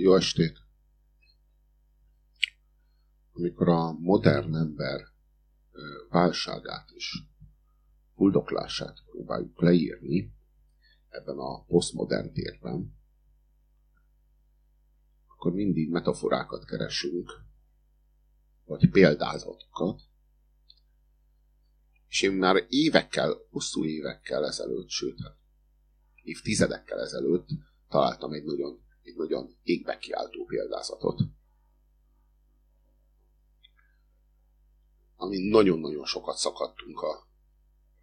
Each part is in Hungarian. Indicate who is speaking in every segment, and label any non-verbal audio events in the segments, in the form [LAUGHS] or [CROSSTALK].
Speaker 1: Jó estét! Amikor a modern ember válságát és fuldoklását próbáljuk leírni ebben a posztmodern térben, akkor mindig metaforákat keresünk, vagy példázatokat, és én már évekkel, hosszú évekkel ezelőtt, sőt, hát évtizedekkel ezelőtt találtam egy nagyon, egy nagyon égbe kiáltó példázatot. Ami nagyon-nagyon sokat szakadtunk a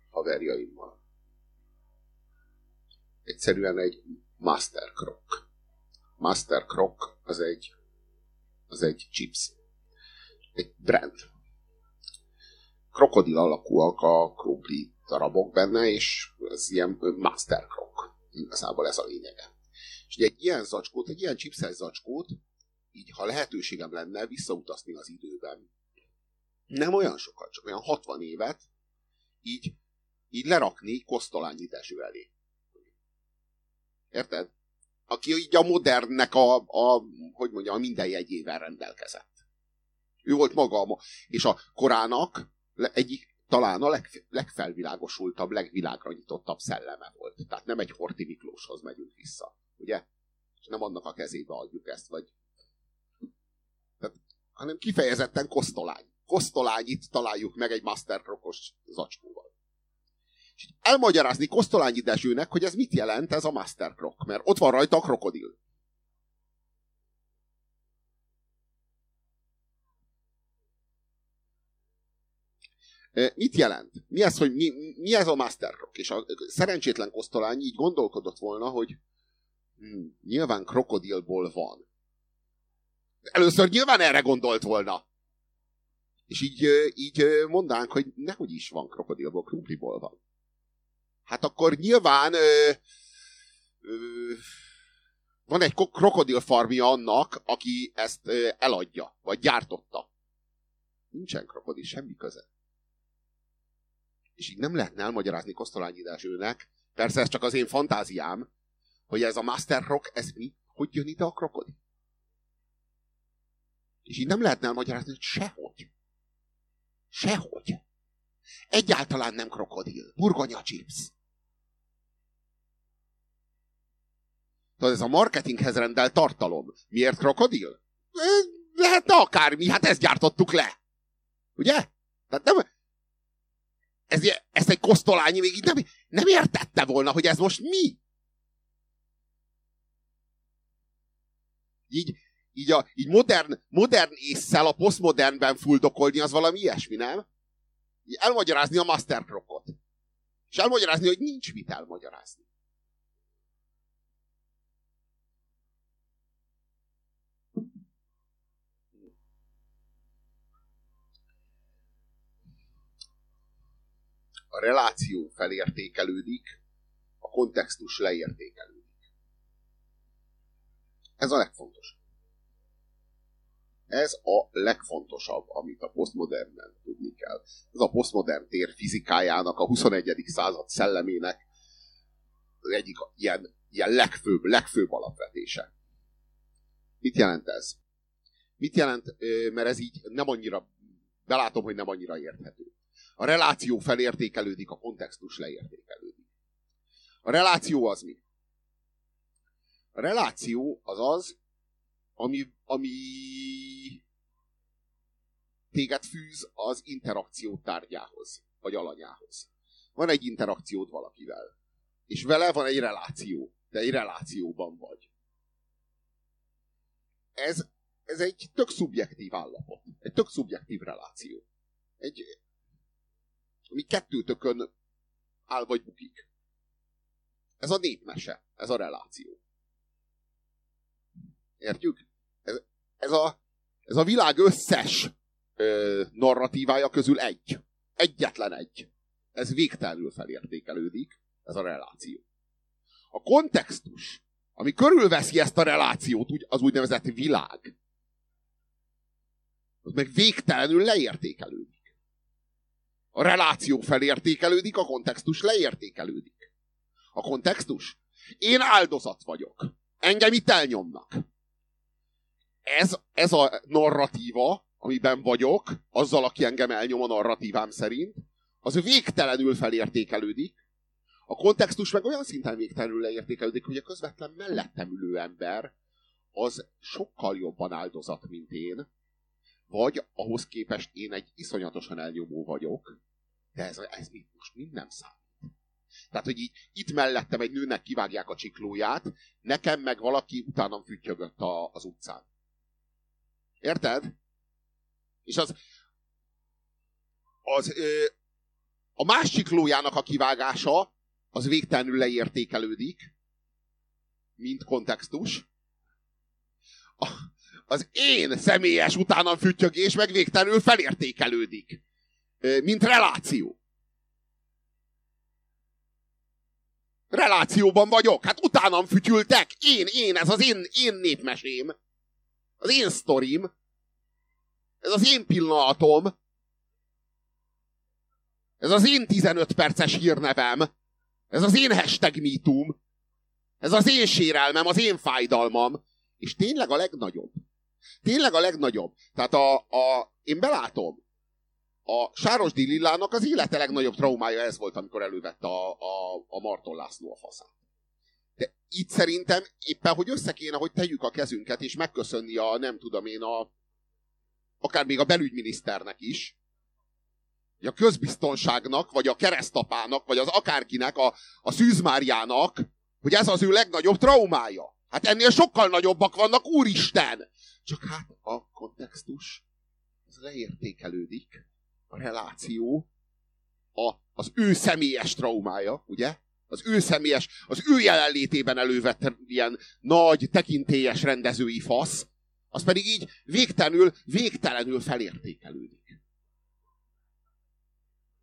Speaker 1: haverjaimmal. Egyszerűen egy Master Croc. Master Croc az egy, az egy chips. Egy brand. Krokodil alakúak a krumpli darabok benne, és ez ilyen Master Croc. Igazából ez a lényege. És ugye egy ilyen zacskót, egy ilyen chipses zacskót, így ha lehetőségem lenne visszautazni az időben, nem olyan sokat, csak olyan 60 évet, így, így lerakni Kosztolányi Dezső elé. Érted? Aki így a modernnek a, a hogy mondjam, a minden jegyével rendelkezett. Ő volt maga, a, és a korának egyik talán a leg, legfelvilágosultabb, legvilágra nyitottabb szelleme volt. Tehát nem egy Horti Miklóshoz megyünk vissza, ugye? És nem annak a kezébe adjuk ezt, vagy... Tehát, hanem kifejezetten kosztolány. Kosztolányit találjuk meg egy Masterkrokos zacskóval. És elmagyarázni Kosztolányi Dezsőnek, hogy ez mit jelent ez a Masterkrok, mert ott van rajta a krokodil. Mit jelent? Mi ez, hogy mi, mi ez a Masterkrok? És a szerencsétlen Kosztolány így gondolkodott volna, hogy hm, nyilván krokodilból van. Először nyilván erre gondolt volna. És így, így mondánk, hogy nehogy is van krokodilból, krumpliból van. Hát akkor nyilván ö, ö, van egy krokodil farmja annak, aki ezt eladja, vagy gyártotta. Nincsen krokodil, semmi köze. És így nem lehetne elmagyarázni Kosztolányi Dezsőnek, persze ez csak az én fantáziám, hogy ez a Master Rock, ez mi? Hogy jön ide a krokodil? És így nem lehetne elmagyarázni, hogy sehogy. Sehogy. Egyáltalán nem krokodil. Burgonya chips. Tehát ez a marketinghez rendelt tartalom. Miért krokodil? Lehetne akármi, hát ezt gyártottuk le. Ugye? Tehát nem, ez, ezt egy kosztolányi még így nem, nem értette volna, hogy ez most mi. Így, így, a, így modern, modern észszel a posztmodernben fuldokolni, az valami ilyesmi, nem? Így elmagyarázni a Masterkrokot. És elmagyarázni, hogy nincs mit elmagyarázni. A reláció felértékelődik, a kontextus leértékelődik. Ez a legfontosabb. Ez a legfontosabb, amit a posztmodernben tudni kell. Ez a posztmodern tér fizikájának, a 21. század szellemének egyik ilyen, ilyen legfőbb, legfőbb alapvetése. Mit jelent ez? Mit jelent, mert ez így nem annyira, belátom, hogy nem annyira érthető. A reláció felértékelődik, a kontextus leértékelődik. A reláció az mi? A reláció az az, ami, ami téged fűz az interakció tárgyához, vagy alanyához. Van egy interakciód valakivel, és vele van egy reláció, de egy relációban vagy. Ez, ez egy tök szubjektív állapot, egy tök szubjektív reláció. Egy, ami kettőtökön áll vagy bukik. Ez a népmese, ez a reláció. Értjük? Ez, ez, a, ez a világ összes ö, narratívája közül egy. Egyetlen egy. Ez végtelenül felértékelődik, ez a reláció. A kontextus, ami körülveszi ezt a relációt, az úgynevezett világ, az meg végtelenül leértékelődik. A reláció felértékelődik, a kontextus leértékelődik. A kontextus? Én áldozat vagyok. Engem itt elnyomnak. ez, ez a narratíva, amiben vagyok, azzal, aki engem elnyom a narratívám szerint, az végtelenül felértékelődik, a kontextus meg olyan szinten végtelenül leértékelődik, hogy a közvetlen mellettem ülő ember az sokkal jobban áldozat, mint én, vagy ahhoz képest én egy iszonyatosan elnyomó vagyok, de ez, ez most mind nem számít. Tehát, hogy így itt mellettem egy nőnek kivágják a csiklóját, nekem meg valaki utánam füttyögött a, az utcán. Érted? És az, az ö, a más csiklójának a kivágása az végtelenül leértékelődik, mint kontextus. A, az én személyes utánam füttyögés meg végtelenül felértékelődik, mint reláció. Relációban vagyok, hát utánam fütyültek, én, én, ez az én, én népmesém, az én sztorim, ez az én pillanatom, ez az én 15 perces hírnevem, ez az én hashtag mítum, ez az én sérelmem, az én fájdalmam, és tényleg a legnagyobb. Tényleg a legnagyobb. Tehát a, a, én belátom, a Sárosdi Lillának az élete legnagyobb traumája ez volt, amikor elővette a, a, a Marton László a faszát. De itt szerintem éppen, hogy össze kéne, hogy tegyük a kezünket, és megköszönni a, nem tudom én, a, akár még a belügyminiszternek is, vagy a közbiztonságnak, vagy a keresztapának, vagy az akárkinek, a, a szűzmáriának, hogy ez az ő legnagyobb traumája. Hát ennél sokkal nagyobbak vannak, úristen! Csak hát a kontextus az leértékelődik, a reláció, a, az ő személyes traumája, ugye? Az ő személyes, az ő jelenlétében elővett ilyen nagy, tekintélyes rendezői fasz, az pedig így végtelenül, végtelenül felértékelődik.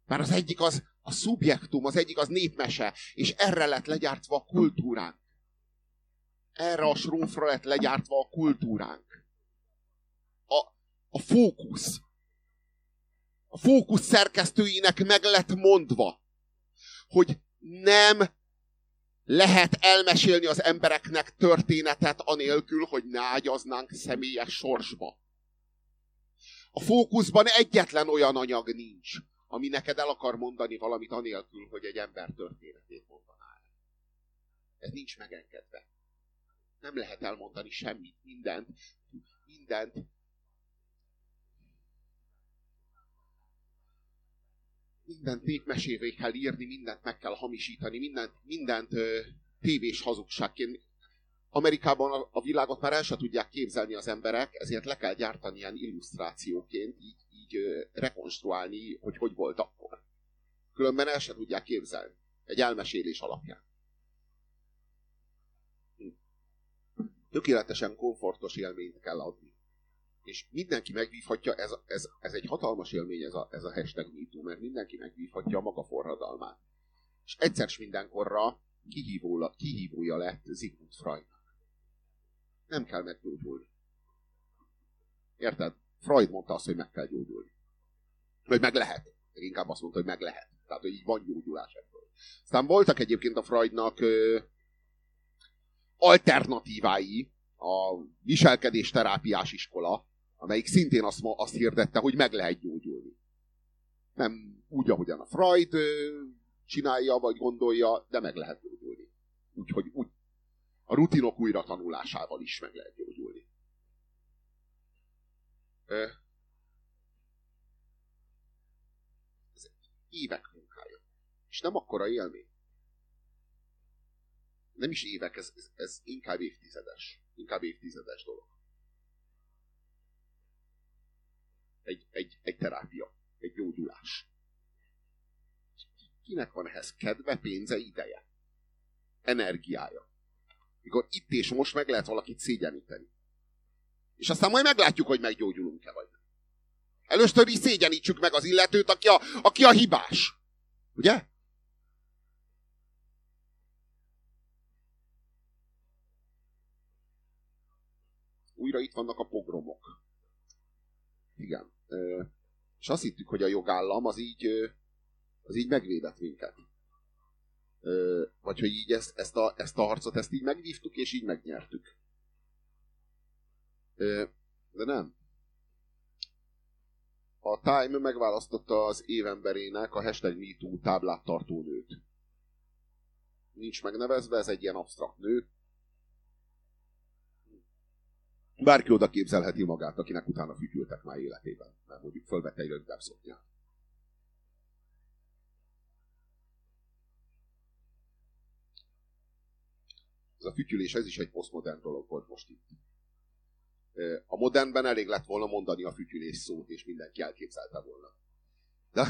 Speaker 1: Mert az egyik az a szubjektum, az egyik az népmese, és erre lett legyártva a kultúránk. Erre a srófra lett legyártva a kultúránk. A, a fókusz. A fókusz szerkesztőinek meg lett mondva, hogy nem lehet elmesélni az embereknek történetet anélkül, hogy ne ágyaznánk személyes sorsba. A fókuszban egyetlen olyan anyag nincs, ami neked el akar mondani valamit anélkül, hogy egy ember történetét mondaná. Ez nincs megengedve. Nem lehet elmondani semmit, mindent, mindent. Mindent népmesévé kell írni, mindent meg kell hamisítani, mindent, mindent ö, tévés hazugságként. Amerikában a, a világot már el se tudják képzelni az emberek, ezért le kell gyártani ilyen illusztrációként, így így rekonstruálni, hogy hogy volt akkor. Különben el se tudják képzelni. Egy elmesélés alapján. Tökéletesen komfortos élményt kell adni. És mindenki megvívhatja, ez, ez, ez egy hatalmas élmény ez a, ez a hashtag MeToo, mert mindenki megvívhatja a maga forradalmát. És egyszer s mindenkorra kihívó, kihívója lett Sigmund Freudnak. Nem kell meggyógyulni. Érted? Freud mondta azt, hogy meg kell gyógyulni. Vagy meg lehet. Inkább azt mondta, hogy meg lehet. Tehát, hogy így van gyógyulás ebből. Aztán voltak egyébként a Freudnak ö, alternatívái, a viselkedés terápiás iskola, amelyik szintén azt, azt hirdette, hogy meg lehet gyógyulni. Nem úgy, ahogyan a Freud csinálja, vagy gondolja, de meg lehet gyógyulni. Úgyhogy úgy, a rutinok újra tanulásával is meg lehet gyógyulni ez évek munkája. És nem akkora élmény. Nem is évek, ez, ez, ez inkább évtizedes. Inkább évtizedes dolog. Egy, egy, egy terápia, egy gyógyulás. Kinek van ehhez kedve, pénze, ideje? Energiája. Mikor itt és most meg lehet valakit szégyeníteni. És aztán majd meglátjuk, hogy meggyógyulunk-e vagy nem. Először is szégyenítsük meg az illetőt, aki a, aki a hibás. Ugye? Újra itt vannak a pogromok. Igen. És azt hittük, hogy a jogállam az így, az így megvédett minket. Vagy hogy így ezt, ezt, a, ezt a harcot, ezt így megvívtuk, és így megnyertük. De nem. A Time megválasztotta az évemberének a hashtag MeToo táblát tartó nőt. Nincs megnevezve, ez egy ilyen absztrakt nő. Bárki oda képzelheti magát, akinek utána fütyültek már életében. Mert mondjuk fölvette egy rövidebb szoknyát. Ez a fütyülés, ez is egy posztmodern dolog volt most itt. A modernben elég lett volna mondani a fütyülés szót, és mindenki elképzelte volna. De...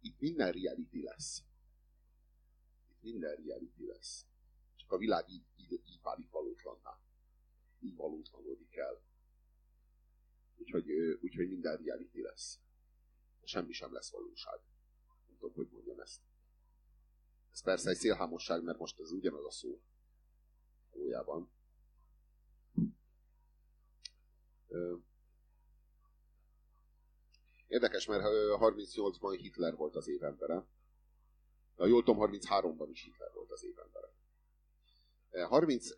Speaker 1: Itt minden reality lesz. Itt minden reality lesz. Csak a világ így, így, így válik valótlanná. Így valótlanodik el. Úgyhogy, úgyhogy minden reality lesz. Semmi sem lesz valóság. Nem tudom, hogy mondjam ezt. Ez persze egy szélhámosság, mert most ez ugyanaz a szó. Valójában. Érdekes, mert 38-ban Hitler volt az évembere. A jól tudom, 33-ban is Hitler volt az évembere. 30,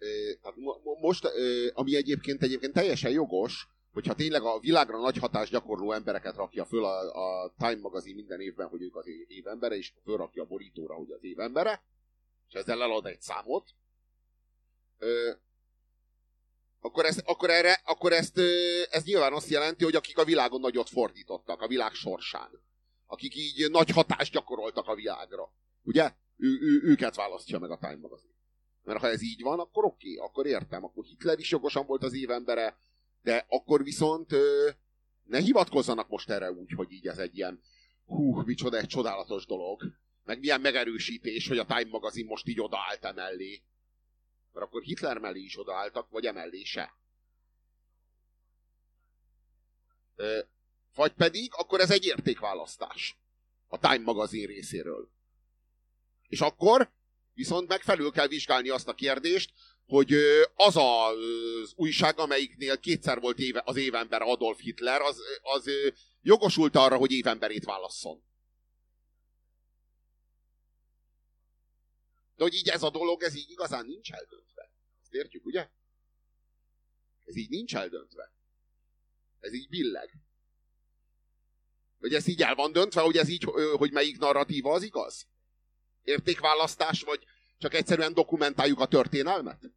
Speaker 1: tehát most, ami egyébként, egyébként teljesen jogos, hogyha tényleg a világra nagy hatást gyakorló embereket rakja föl a, a Time magazin minden évben, hogy ők az évembere, és fölrakja a borítóra, hogy az évembere, és ezzel elad egy számot, akkor, ezt, akkor, erre, akkor ezt, ez nyilván azt jelenti, hogy akik a világon nagyot fordítottak, a világ sorsán, akik így nagy hatást gyakoroltak a világra, ugye? Ő, ő, őket választja meg a Time magazin. Mert ha ez így van, akkor oké, okay, akkor értem, akkor Hitler is jogosan volt az évembere, de akkor viszont ö, ne hivatkozzanak most erre úgy, hogy így ez egy ilyen hú, micsoda egy csodálatos dolog. Meg milyen megerősítés, hogy a Time magazin most így odaállt emellé. Mert akkor Hitler mellé is odaálltak, vagy emellé se. Ö, vagy pedig, akkor ez egy értékválasztás. A Time magazin részéről. És akkor viszont megfelül kell vizsgálni azt a kérdést, hogy az az újság, amelyiknél kétszer volt éve, az évember Adolf Hitler, az, az jogosult arra, hogy évemberét válasszon. De hogy így ez a dolog, ez így igazán nincs eldöntve. Ezt értjük, ugye? Ez így nincs eldöntve. Ez így billeg. Hogy ez így el van döntve, hogy ez így, hogy melyik narratíva az igaz? Értékválasztás, vagy csak egyszerűen dokumentáljuk a történelmet?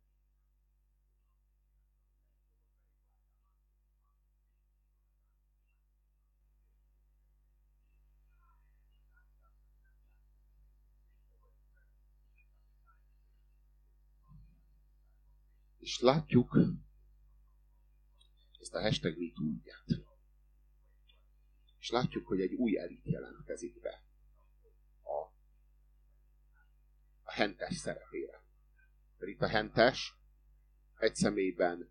Speaker 1: És látjuk ezt a hashtag MeToo És látjuk, hogy egy új elit jelentkezik be a, a hentes szerepére. Mert itt a hentes egy személyben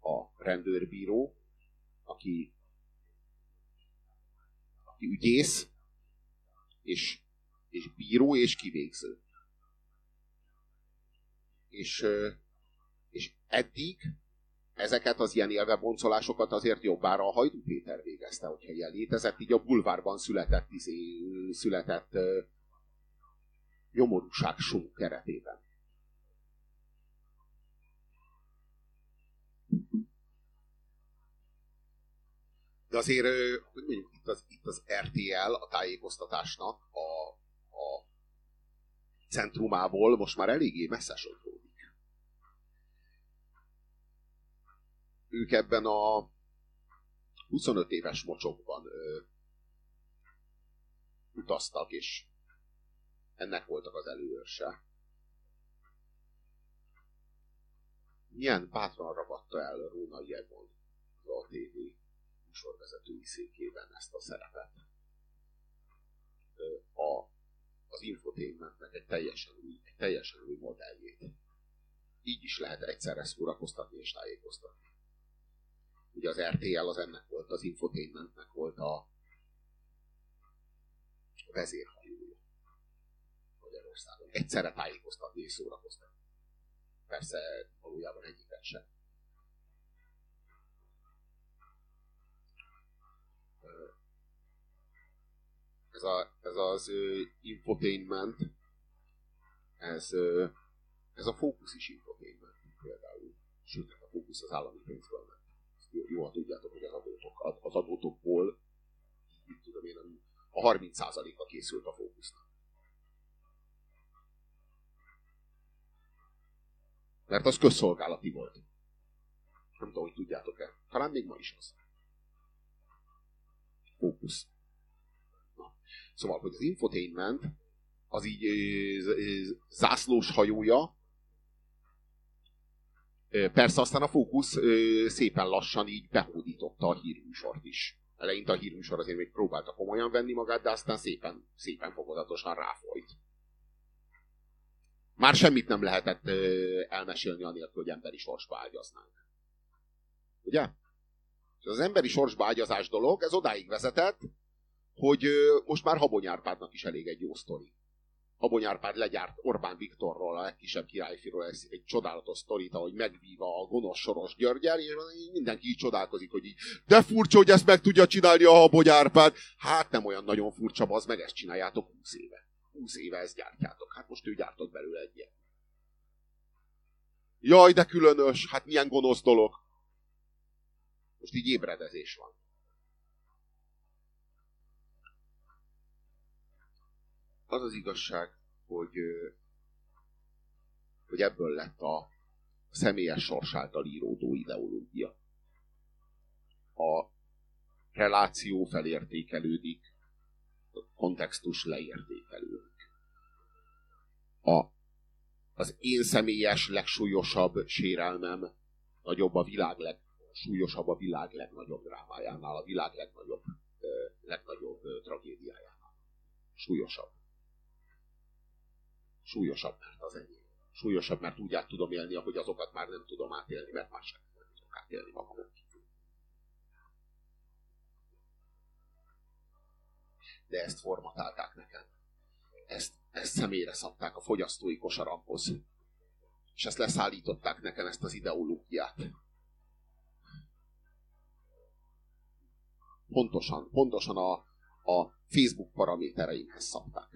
Speaker 1: a rendőrbíró, aki, aki ügyész, és, és bíró, és kivégző. És és eddig ezeket az ilyen élveboncolásokat azért jobbára a Hajdú Péter végezte, hogyha ilyen létezett, így a bulvárban született, izé, született nyomorúság sum keretében. De azért, hogy mondjuk, itt az, itt az RTL a tájékoztatásnak a, a centrumából most már eléggé messze sodródik. ők ebben a 25 éves mocsokban ö, utaztak, és ennek voltak az előörse. Milyen bátran ragadta el Róna Jegon az ATV műsorvezetői székében ezt a szerepet. A, az infotainmentnek egy teljesen új, egy teljesen új modelljét. Így is lehet egyszerre szórakoztatni és tájékoztatni. Ugye az RTL az ennek volt, az infotainmentnek volt a vezérhajója Magyarországon. Egyszerre tájékoztatni és szórakoztatni. Persze valójában egyiket sem. Ez, a, ez az uh, infotainment, ez, uh, Ez a fókusz is infotainment például. Sőt, a fókusz az állami pénzből ment. Jól tudjátok, hogy az adótok, az adótokból, tudom én, a 30%-a készült a fókusznak. Mert az közszolgálati volt. Nem tudom, hogy tudjátok-e. Talán még ma is az. Fókusz. Na. Szóval, hogy az infotainment az így zászlós hajója, Persze aztán a fókusz szépen lassan így behódította a hírműsort is. Eleinte a hírműsor azért még próbálta komolyan venni magát, de aztán szépen, szépen fokozatosan ráfolyt. Már semmit nem lehetett elmesélni anélkül, hogy emberi sorsba ágyaznánk. Ugye? És az emberi sorsba ágyazás dolog, ez odáig vezetett, hogy most már Habony Árpádnak is elég egy jó sztori. Habony Árpád legyárt Orbán Viktorról, a legkisebb királyfiról egy, egy csodálatos sztorit, ahogy megvíva a gonosz Soros Györgyel, és mindenki így csodálkozik, hogy így, de furcsa, hogy ezt meg tudja csinálni a Habony Árpád. Hát nem olyan nagyon furcsa, az meg ezt csináljátok 20 éve. 20 éve ezt gyártjátok. Hát most ő gyártott belőle egy ilyen. Jaj, de különös, hát milyen gonosz dolog. Most így ébredezés van. Az az igazság, hogy, hogy ebből lett a személyes sors által íródó ideológia. A reláció felértékelődik, kontextus leértékelődik. A, az én személyes legsúlyosabb sérelmem nagyobb a világ legsúlyosabb a világ legnagyobb drámájánál, a világ legnagyobb, legnagyobb tragédiájánál. Súlyosabb. Súlyosabb, mert az enyém. Súlyosabb, mert úgy át tudom élni, ahogy azokat már nem tudom átélni, mert már sem nem tudok átélni magamon De ezt formatálták nekem. Ezt, ezt személyre szabták a fogyasztói kosaramhoz. És ezt leszállították nekem, ezt az ideológiát. Pontosan, pontosan a, a Facebook paramétereimhez szabták.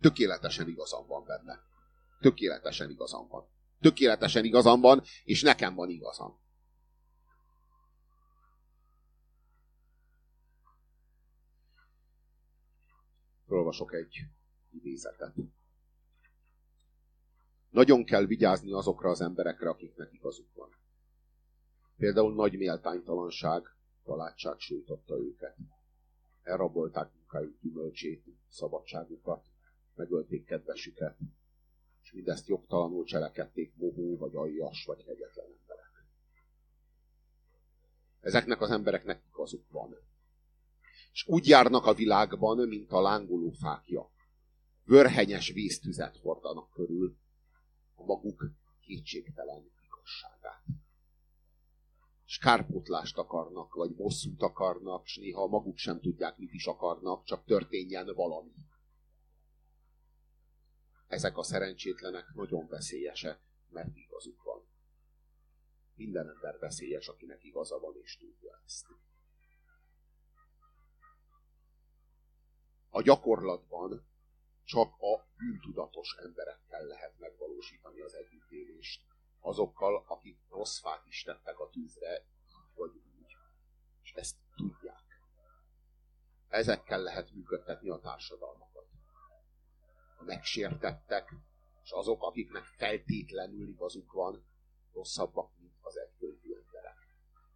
Speaker 1: tökéletesen igazam van benne. Tökéletesen igazam van. Tökéletesen igazam van, és nekem van igazam. Olvasok egy idézetet. Nagyon kell vigyázni azokra az emberekre, akiknek igazuk van. Például nagy méltánytalanság, találtság sújtotta őket. Elrabolták munkájuk gyümölcsét, szabadságukat, megölték kedvesüket, és mindezt jogtalanul cselekedték mohó, vagy aljas, vagy kegyetlen emberek. Ezeknek az embereknek igazuk van. És úgy járnak a világban, mint a lángoló fákja. Vörhenyes víztüzet hordanak körül a maguk kétségtelen igazságát. És kárpótlást akarnak, vagy bosszút akarnak, és néha maguk sem tudják, mit is akarnak, csak történjen valami ezek a szerencsétlenek nagyon veszélyesek, mert igazuk van. Minden ember veszélyes, akinek igaza van, és tudja ezt. A gyakorlatban csak a bűntudatos emberekkel lehet megvalósítani az együttélést. Azokkal, akik rossz fát is tettek a tűzre, vagy úgy. És ezt tudják. Ezekkel lehet működtetni a társadalmat megsértettek, és azok, akiknek feltétlenül igazuk van, rosszabbak, mint az egyfőjű emberek.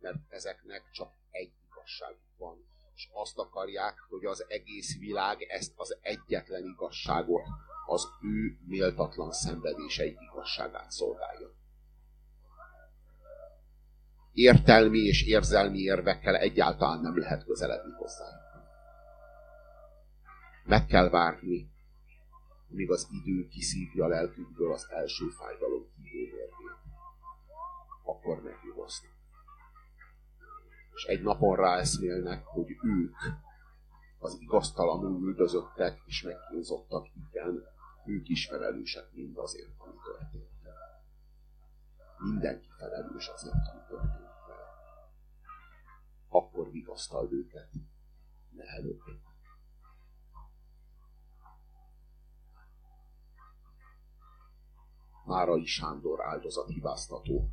Speaker 1: Mert ezeknek csak egy igazságuk van, és azt akarják, hogy az egész világ ezt az egyetlen igazságot, az ő méltatlan szenvedései igazságát szolgálja. Értelmi és érzelmi érvekkel egyáltalán nem lehet közeledni hozzá. Meg kell várni, míg az idő kiszívja lelkükből az első fájdalom hívómérvét. Akkor megnyugosznak. És egy napon ráeszmélnek, hogy ők, az igaztalanul üldözöttek és megkínzottak, igen, ők is felelősek mindazért, ami történt. Mindenki felelős azért, ami történt. Akkor vigasztald őket, lenne előbb. Márai Sándor áldozathibáztató.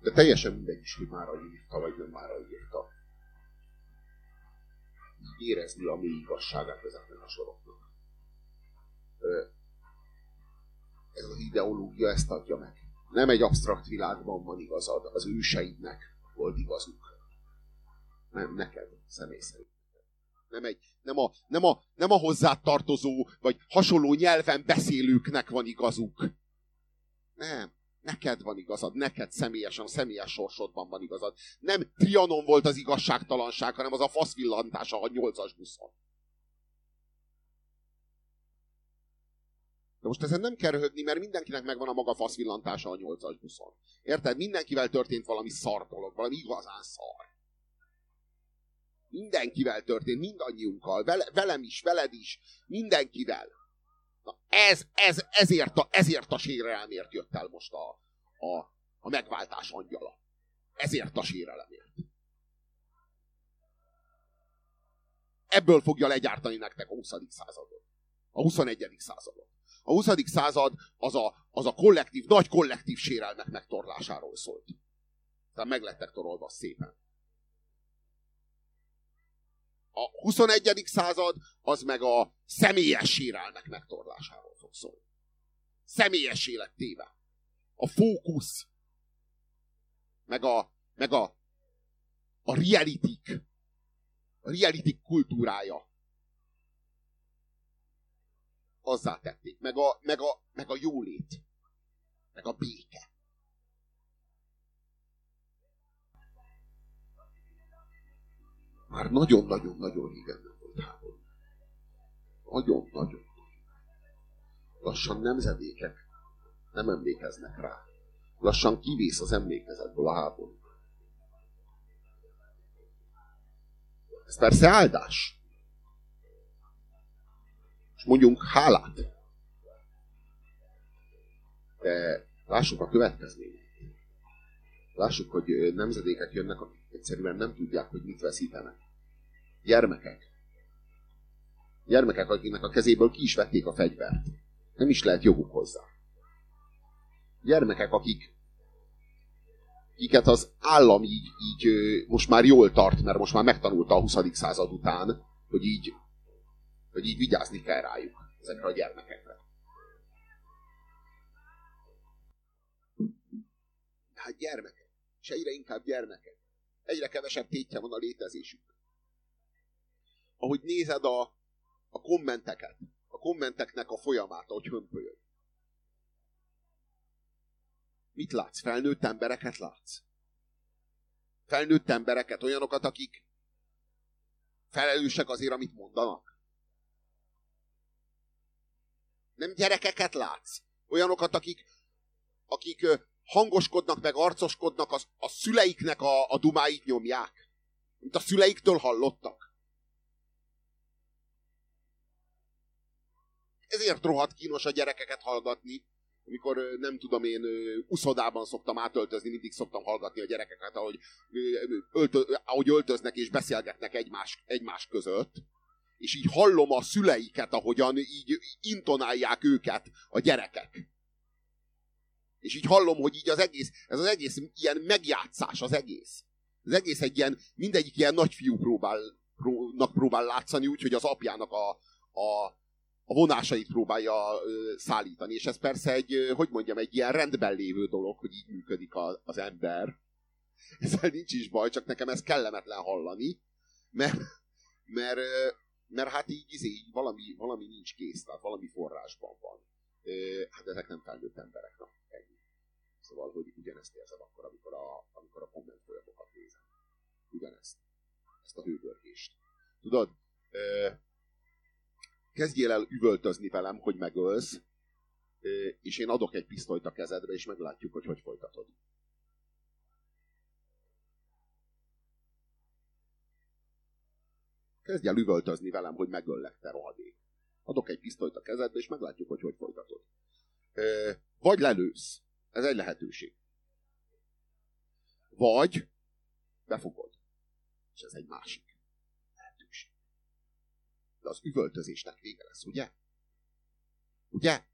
Speaker 1: De teljesen mindegy is, hogy már írta, vagy nem már írta. Érezni a mély igazságát ezeknek a soroknak. Ez az ideológia ezt adja meg. Nem egy absztrakt világban van igazad, az őseidnek volt igazuk. Nem, neked, személy szerint. Nem, egy, nem, a, nem, a, nem a hozzátartozó, vagy hasonló nyelven beszélőknek van igazuk. Nem. Neked van igazad, neked személyesen, személyes sorsodban van igazad. Nem Trianon volt az igazságtalanság, hanem az a faszvillantása a nyolcas buszon. De most ezen nem kell röhögni, mert mindenkinek megvan a maga faszvillantása a nyolcas buszon. Érted? Mindenkivel történt valami szar dolog, valami igazán szar. Mindenkivel történt, mindannyiunkkal, vele, velem is, veled is, mindenkivel. Na ez, ez, ezért, a, ezért a sérelmért jött el most a, a, a megváltás angyala. Ezért a sérelemért. Ebből fogja legyártani nektek a 20. századot. A 21. századot. A 20. század az a, az a kollektív, nagy kollektív sérelmek megtorlásáról szólt. Tehát meglettek torolva szépen. A 21. század az meg a személyes sérelmek megtorlásáról fog szólni. Személyes élettéve. A fókusz. Meg a, meg a, a reality a reality kultúrája. Azzá tették. Meg a, meg a, meg a jólét. Meg a béke. Már nagyon-nagyon-nagyon régen nem volt háború. Nagyon-nagyon. Lassan nemzedékek nem emlékeznek rá. Lassan kivész az emlékezetből a háború. Ez persze áldás. És mondjunk hálát. De lássuk a következményt. Lássuk, hogy nemzedékek jönnek, akik egyszerűen nem tudják, hogy mit veszítenek. Gyermekek. Gyermekek, akiknek a kezéből ki is vették a fegyvert. Nem is lehet joguk hozzá. Gyermekek, akik akiket az állam így, így most már jól tart, mert most már megtanulta a 20. század után, hogy így, hogy így vigyázni kell rájuk, ezekre a gyermekekre. Hát gyermekek, és egyre inkább gyermekek. Egyre kevesebb tétje van a létezésük. Ahogy nézed a, a kommenteket, a kommenteknek a folyamát, ahogy hömpölyög. Mit látsz? Felnőtt embereket látsz? Felnőtt embereket, olyanokat, akik felelősek azért, amit mondanak? Nem gyerekeket látsz? Olyanokat, akik, akik hangoskodnak, meg arcoskodnak, az, a szüleiknek a, a dumáit nyomják. Mint a szüleiktől hallottak. Ezért rohadt kínos a gyerekeket hallgatni, amikor nem tudom én, uszodában szoktam átöltözni, mindig szoktam hallgatni a gyerekeket, ahogy, öltö, ahogy öltöznek és beszélgetnek egymás, egymás között, és így hallom a szüleiket, ahogyan így intonálják őket a gyerekek. És így hallom, hogy így az egész, ez az egész ilyen megjátszás az egész. Az egész egy ilyen, mindegyik ilyen nagyfiú próbál, prónak próbál látszani, úgyhogy az apjának a, a, a vonásait próbálja szállítani. És ez persze egy, hogy mondjam, egy ilyen rendben lévő dolog, hogy így működik a, az ember. Ezzel nincs is baj, csak nekem ez kellemetlen hallani, mert, mert, mert hát így, így, így valami, valami nincs kész, tehát valami forrásban van. Hát ezek nem felnőtt emberek, na, ennyi. Szóval, hogy ugyanezt érzem akkor, amikor a, amikor a komment folyamokat nézem. Ugyanezt. Ezt a hőgörgést. Tudod, kezdjél el üvöltözni velem, hogy megölsz, és én adok egy pisztolyt a kezedbe, és meglátjuk, hogy hogy folytatod. Kezdj el üvöltözni velem, hogy megöllek, te rohadék. Adok egy pisztolyt a kezedbe, és meglátjuk, hogy hogy folytatod. Vagy lelősz. Ez egy lehetőség. Vagy befogod. És ez egy másik. Az üvöltözésnek vége lesz, ugye? Ugye?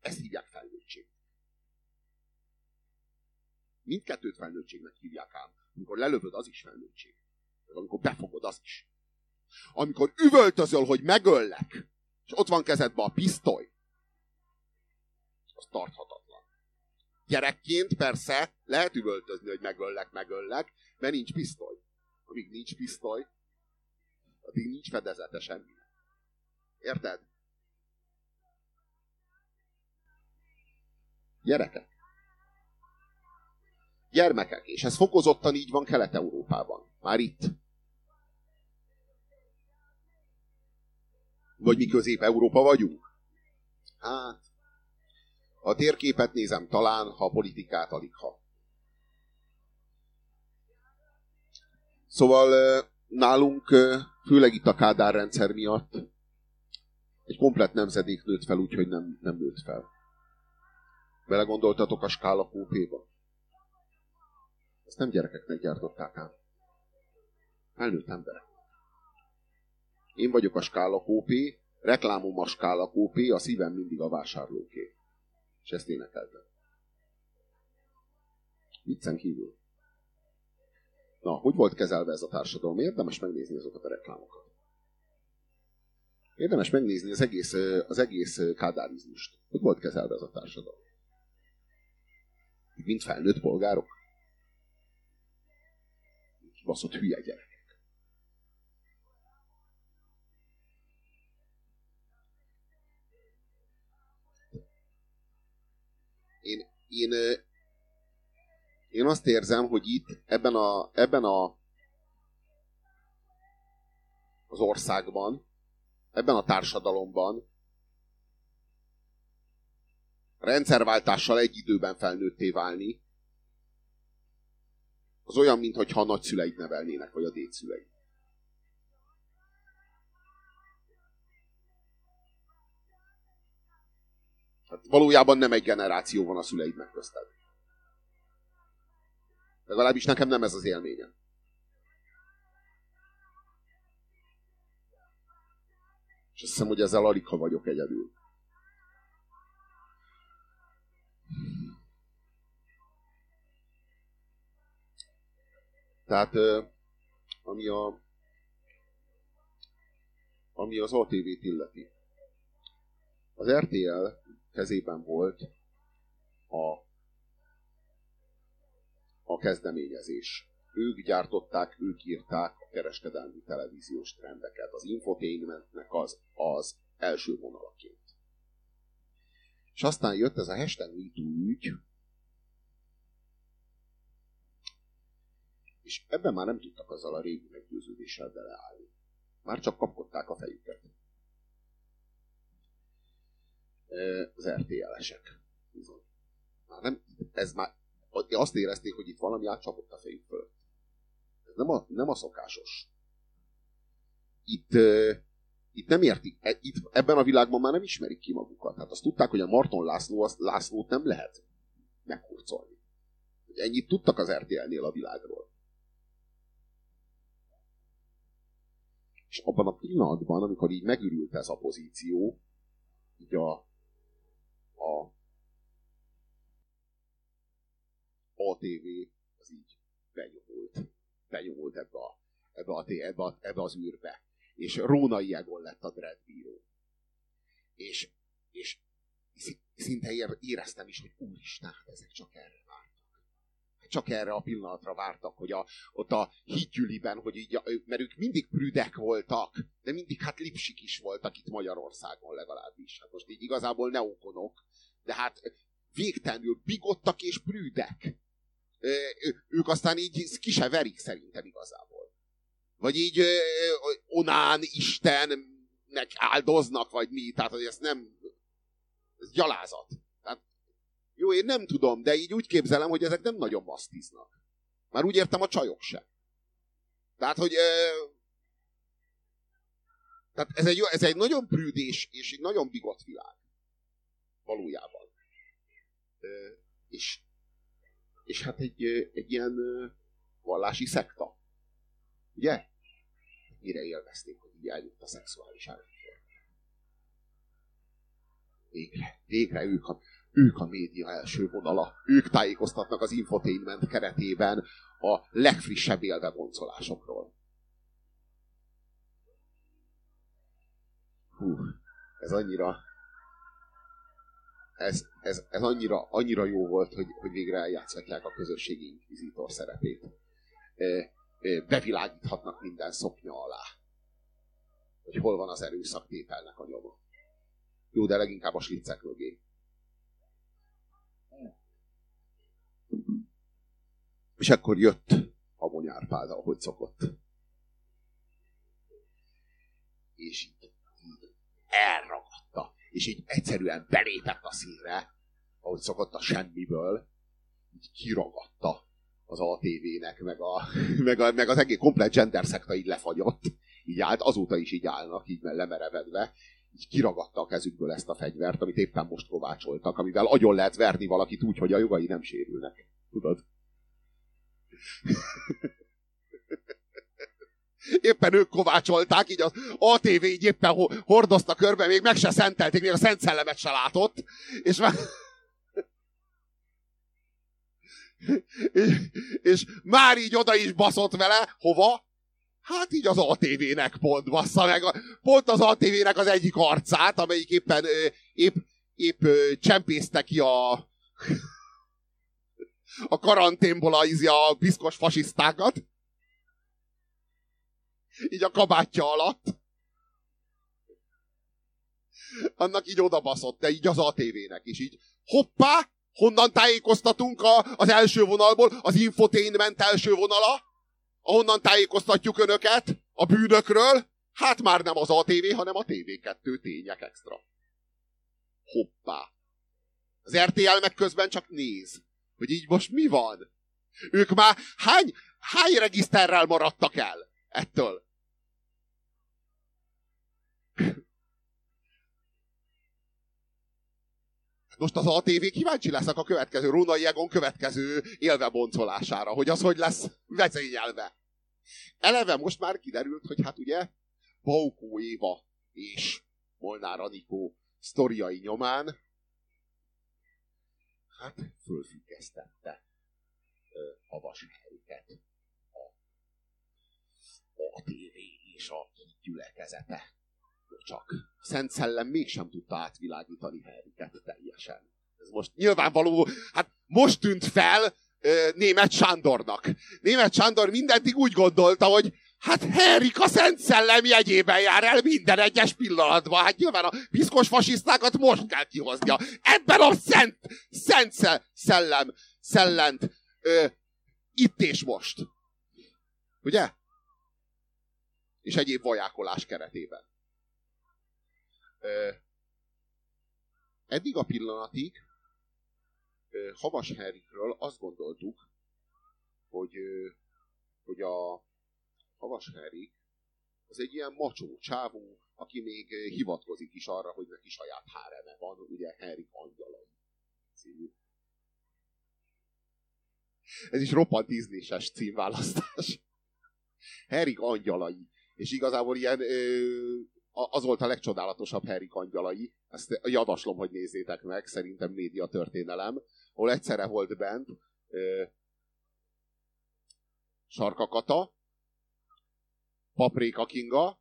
Speaker 1: Ezt hívják felnőttség. Mindkettőt felnőttségnek hívják ám. Amikor lelövöd, az is felnőttség. De amikor befogod, az is. Amikor üvöltözöl, hogy megöllek, és ott van kezedben a pisztoly, az tarthatatlan. Gyerekként persze lehet üvöltözni, hogy megöllek, megöllek, mert nincs pisztoly. Amíg nincs pisztoly, addig nincs fedezete semmi. Érted? Gyerekek. Gyermekek, és ez fokozottan így van Kelet-Európában. Már itt. Vagy mi Közép-Európa vagyunk? Hát, a térképet nézem talán, ha a politikát alig ha. Szóval nálunk, főleg itt a Kádár rendszer miatt, egy komplet nemzedék nőtt fel, úgyhogy nem, nem nőtt fel. Belegondoltatok a skála kópéba? Ezt nem gyerekeknek gyártották ám. Felnőtt emberek. Én vagyok a skála kópé, reklámom a skála kópé, a szívem mindig a vásárlóké. És ezt énekeltem. Viccen kívül. Na, hogy volt kezelve ez a társadalom? Érdemes megnézni azokat a reklámokat. Érdemes megnézni az egész, az egész kádárizmust. Hogy volt kezelve ez a társadalom? Mint felnőtt polgárok? Baszott hülye gyerekek. Én, én, én azt érzem, hogy itt, ebben a, ebben a az országban, ebben a társadalomban rendszerváltással egy időben felnőtté válni, az olyan, mintha a nagyszüleid nevelnének, vagy a dédszüleid. Hát valójában nem egy generáció van a szüleidnek közted. Legalábbis nekem nem ez az élményem. És azt hiszem, hogy ezzel alig ha vagyok egyedül. Tehát, ami a ami az ATV-t illeti. Az RTL kezében volt a, a kezdeményezés. Ők gyártották, ők írták a kereskedelmi televíziós trendeket. Az infotainmentnek az, az első vonalaként. És aztán jött ez a hashtag MeToo ügy, és ebben már nem tudtak azzal a régi meggyőződéssel beleállni. Már csak kapkodták a fejüket. Az RTL-esek. Már nem, ez már, azt érezték, hogy itt valami átcsapott a fejük fölött. Ez nem a, nem a szokásos. Itt, itt nem értik, e, itt ebben a világban már nem ismerik ki magukat. Hát azt tudták, hogy a Marton László, az, Lászlót nem lehet meghurcolni. Ennyit tudtak az RTL-nél a világról. És abban a pillanatban, amikor így megürült ez a pozíció, így a, a ATV az így benyomult, benyomult ebbe, a, ebbe, a, ebbe, a, ebbe az űrbe. És Rónai Egon lett a dreadbíró. És, és szinte éreztem is, hogy úristen, hát ezek csak erre csak erre a pillanatra vártak, hogy a, ott a hídgyüliben, hogy így, mert ők mindig prüdek voltak, de mindig hát lipsik is voltak itt Magyarországon legalábbis. Hát most így igazából neokonok, de hát végtelenül bigottak és prüdek. Ők aztán így ki se verik szerintem igazából. Vagy így onán Istennek áldoznak, vagy mi, tehát hogy ezt nem, ez gyalázat. Jó, én nem tudom, de így úgy képzelem, hogy ezek nem nagyon masztiznak. Már úgy értem a csajok sem. Tehát, hogy... Tehát ez egy, ez egy nagyon prűdés és egy nagyon bigott világ. Valójában. és hát egy, egy ilyen vallási szekta. Ugye? Mire élvezték, hogy így eljött a szexuális előtt. Végre, végre ők a, ők a média első vonala. Ők tájékoztatnak az infotainment keretében a legfrissebb élveboncolásokról. Hú, ez annyira ez, ez, ez annyira, annyira jó volt, hogy, hogy végre eljátszhatják a közösségi inkvizitor szerepét. Bevilágíthatnak minden szoknya alá. Hogy hol van az erőszaktételnek a nyoma. Jó, de leginkább a slicek mögé. És akkor jött a Monyárpád, ahogy szokott. És így, így elragadta. És így egyszerűen belépett a színre, ahogy szokott a semmiből, így kiragadta az ATV-nek, meg, a, [LAUGHS] meg, a, meg az egész komplet gender szekta így lefagyott. Így állt, azóta is így állnak, így lemerevedve, így kiragadta a kezükből ezt a fegyvert, amit éppen most kovácsoltak, amivel agyon lehet verni valakit úgy, hogy a jogai nem sérülnek. Tudod? [LAUGHS] éppen ők kovácsolták, így az ATV így éppen hordozta körbe, még meg se szentelték, még a Szent Szellemet se látott, és már... és, és már így oda is baszott vele, hova? Hát így az ATV-nek pont bassza meg. Pont az ATV-nek az egyik arcát, amelyik éppen épp, épp csempészte ki a a karanténból a, a piszkos fasisztákat. Így a kabátja alatt. Annak így odabaszott, de így az ATV-nek is így. Hoppá! Honnan tájékoztatunk a, az első vonalból? Az infotainment első vonala? ahonnan tájékoztatjuk önöket a bűnökről, hát már nem az ATV, hanem a TV2 tények extra. Hoppá. Az RTL meg közben csak néz, hogy így most mi van. Ők már hány, hány regiszterrel maradtak el ettől? Most az ATV kíváncsi leszek a következő, Rónai Egon következő élveboncolására, hogy az hogy lesz vezényelve. Eleve most már kiderült, hogy hát ugye Baukó Éva és Molnár Anikó sztoriai nyomán hát fölfüggesztette a vasihelyüket a ATV és a gyülekezete csak. Szent Szellem mégsem tudta átvilágítani Henriket teljesen. Ez most nyilvánvaló, hát most tűnt fel német Sándornak. Német Sándor mindeddig úgy gondolta, hogy hát Henrik a Szent Szellem jegyében jár el minden egyes pillanatban. Hát nyilván a piszkos fasisztákat most kell kihoznia. Ebben a Szent, szent Szellem, Szellent ö, itt és most. Ugye? És egyéb vajákolás keretében eddig a pillanatig Havas Henrikről azt gondoltuk, hogy, hogy a Havas Henrik az egy ilyen macsó csávó, aki még hivatkozik is arra, hogy neki saját háreme van, ugye Henrik angyalai című. Ez is roppant ízléses címválasztás. Henrik angyalai. És igazából ilyen ö, az volt a legcsodálatosabb Harry angyalai, ezt javaslom, hogy nézzétek meg, szerintem média történelem, ahol egyszerre volt bent ö, Sarkakata, Papréka Kinga,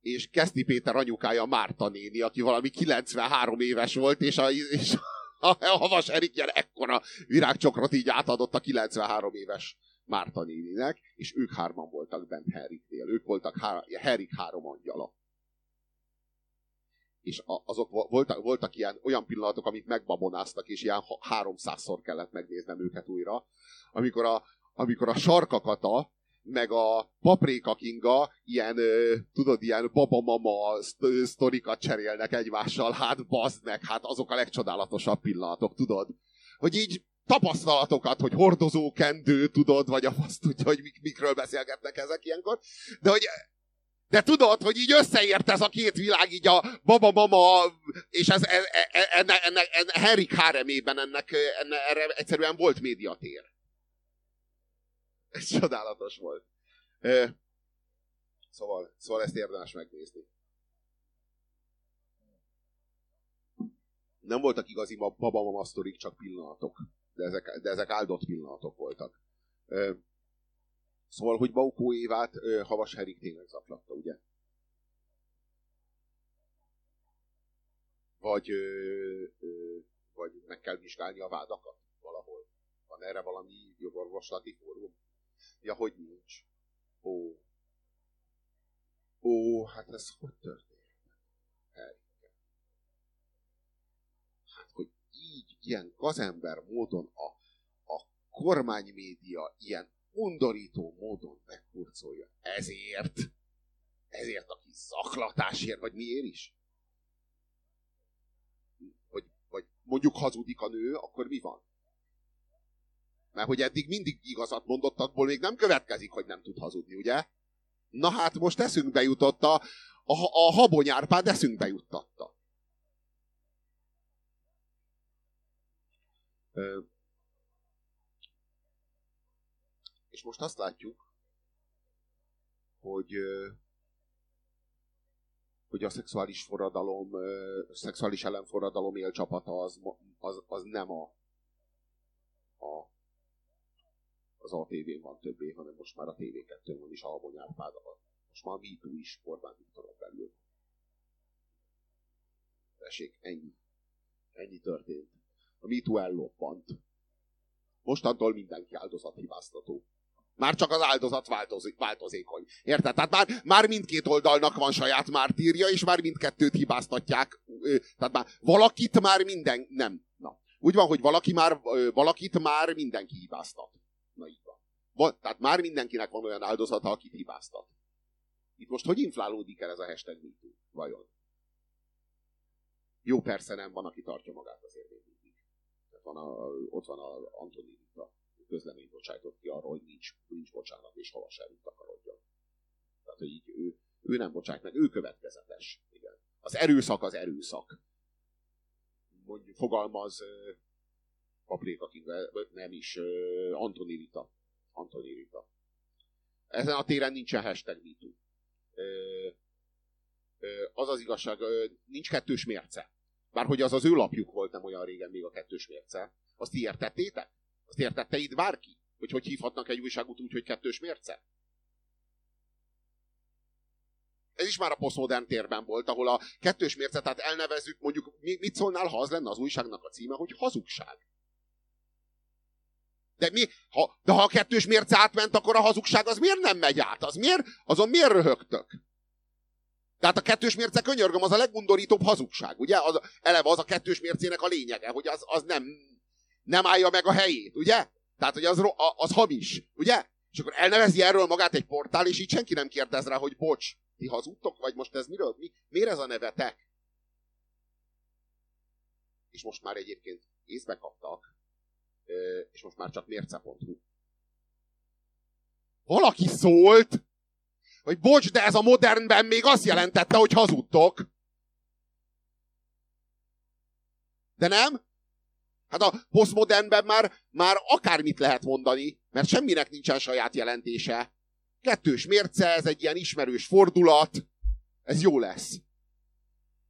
Speaker 1: és Keszti Péter anyukája Márta néni, aki valami 93 éves volt, és a, és a, a Havas Erik ekkora virágcsokrot így átadott a 93 éves Márta néninek, és ők hárman voltak bent Heriknél. Ők voltak há- Herik három angyala. És a, azok voltak, voltak ilyen olyan pillanatok, amit megbabonáztak, és ilyen háromszázszor kellett megnéznem őket újra, amikor a, amikor a sarkakata, meg a Paprika Kinga ilyen, tudod, ilyen baba-mama sztorikat cserélnek egymással, hát bazd meg, hát azok a legcsodálatosabb pillanatok, tudod? Hogy így tapasztalatokat, hogy hordozókendő, tudod, vagy a fasz tudja, hogy mik, mikről beszélgetnek ezek ilyenkor. De hogy De tudod, hogy így összeért ez a két világ, így a baba-mama, és ez, ez, ez, ennek, ennek, ennek Henrik Háremében ennek, ennek, erre egyszerűen volt médiatér. Ez csodálatos volt. Szóval, szóval ezt érdemes megnézni. Nem voltak igazi baba-mama sztorik, csak pillanatok. De ezek, de ezek áldott pillanatok voltak. Szóval, hogy Baukó Évát Havas Herik tényleg zaklatta, ugye? Vagy, vagy meg kell vizsgálni a vádakat valahol. Van erre valami jogorvoslati fórum? Ja, hogy nincs. Ó. Ó, hát ez hogy történt? Herike. Hát, hogy így, ilyen gazember módon a, a kormánymédia ilyen undorító módon megkurcolja. Ezért, ezért a kis zaklatásért, vagy miért is? Hogy, vagy mondjuk hazudik a nő, akkor mi van? Mert hogy eddig mindig igazat mondott, abból még nem következik, hogy nem tud hazudni, ugye? Na hát most eszünkbe jutott a, a, a habonyárpád eszünkbe juttatta. És most azt látjuk, hogy hogy a szexuális forradalom, a szexuális ellenforradalom élcsapata az, az, az nem a, a az ATV-n van többé, hanem most már a TV2-n van is Albony Árpád Most már a MeToo is Orbán Viktoron belül. Tessék, ennyi. Ennyi történt. A MeToo elloppant. Mostantól mindenki áldozathibáztató. Már csak az áldozat változik, változékony. Érted? Tehát már, már mindkét oldalnak van saját mártírja, és már mindkettőt hibáztatják. Tehát már valakit már minden... Nem. Na. Úgy van, hogy valaki már, valakit már mindenki hibáztat. Na így van. van. Tehát már mindenkinek van olyan áldozata, akit hibáztat. Itt most hogy inflálódik el ez a hashtag MeToo? Vajon? Jó, persze nem, van, aki tartja magát még mindig. Tehát van a, ott van a Antoni Rita közleményt bocsájtott ki arról, hogy nincs, nincs bocsánat, és hova sem takarodjon. Tehát, hogy így ő, ő nem bocsát meg, ő következetes. Igen. Az erőszak az erőszak. Mondjuk fogalmaz Paprika King, nem is, Antoni Rita. Antoni Rita. Ezen a téren nincsen hashtag MeToo. Az az igazság, nincs kettős mérce. Bárhogy az az ő lapjuk volt nem olyan régen még a kettős mérce. Azt ti értettétek? Azt értette itt bárki? Hogy hogy hívhatnak egy újságot úgy, hogy kettős mérce? Ez is már a posztmodern térben volt, ahol a kettős mérce, tehát elnevezzük, mondjuk, mit szólnál, ha az lenne az újságnak a címe, hogy hazugság. De, mi, ha, de ha a kettős mérce átment, akkor a hazugság az miért nem megy át? Az miért, azon miért röhögtök? Tehát a kettős mérce, könyörgöm, az a legundorítóbb hazugság, ugye? Az, eleve az a kettős mércének a lényege, hogy az, az nem, nem állja meg a helyét, ugye? Tehát, hogy az, az hamis, ugye? És akkor elnevezi erről magát egy portál, és így senki nem kérdez rá, hogy bocs, ti hazudtok, vagy most ez miről? Mi, miért ez a nevetek? És most már egyébként észbe kaptak, és most már csak mérce.hu. Valaki szólt, hogy bocs, de ez a modernben még azt jelentette, hogy hazudtok. De nem? Hát a posztmodernben már, már akármit lehet mondani, mert semminek nincsen saját jelentése. Kettős mérce, ez egy ilyen ismerős fordulat, ez jó lesz.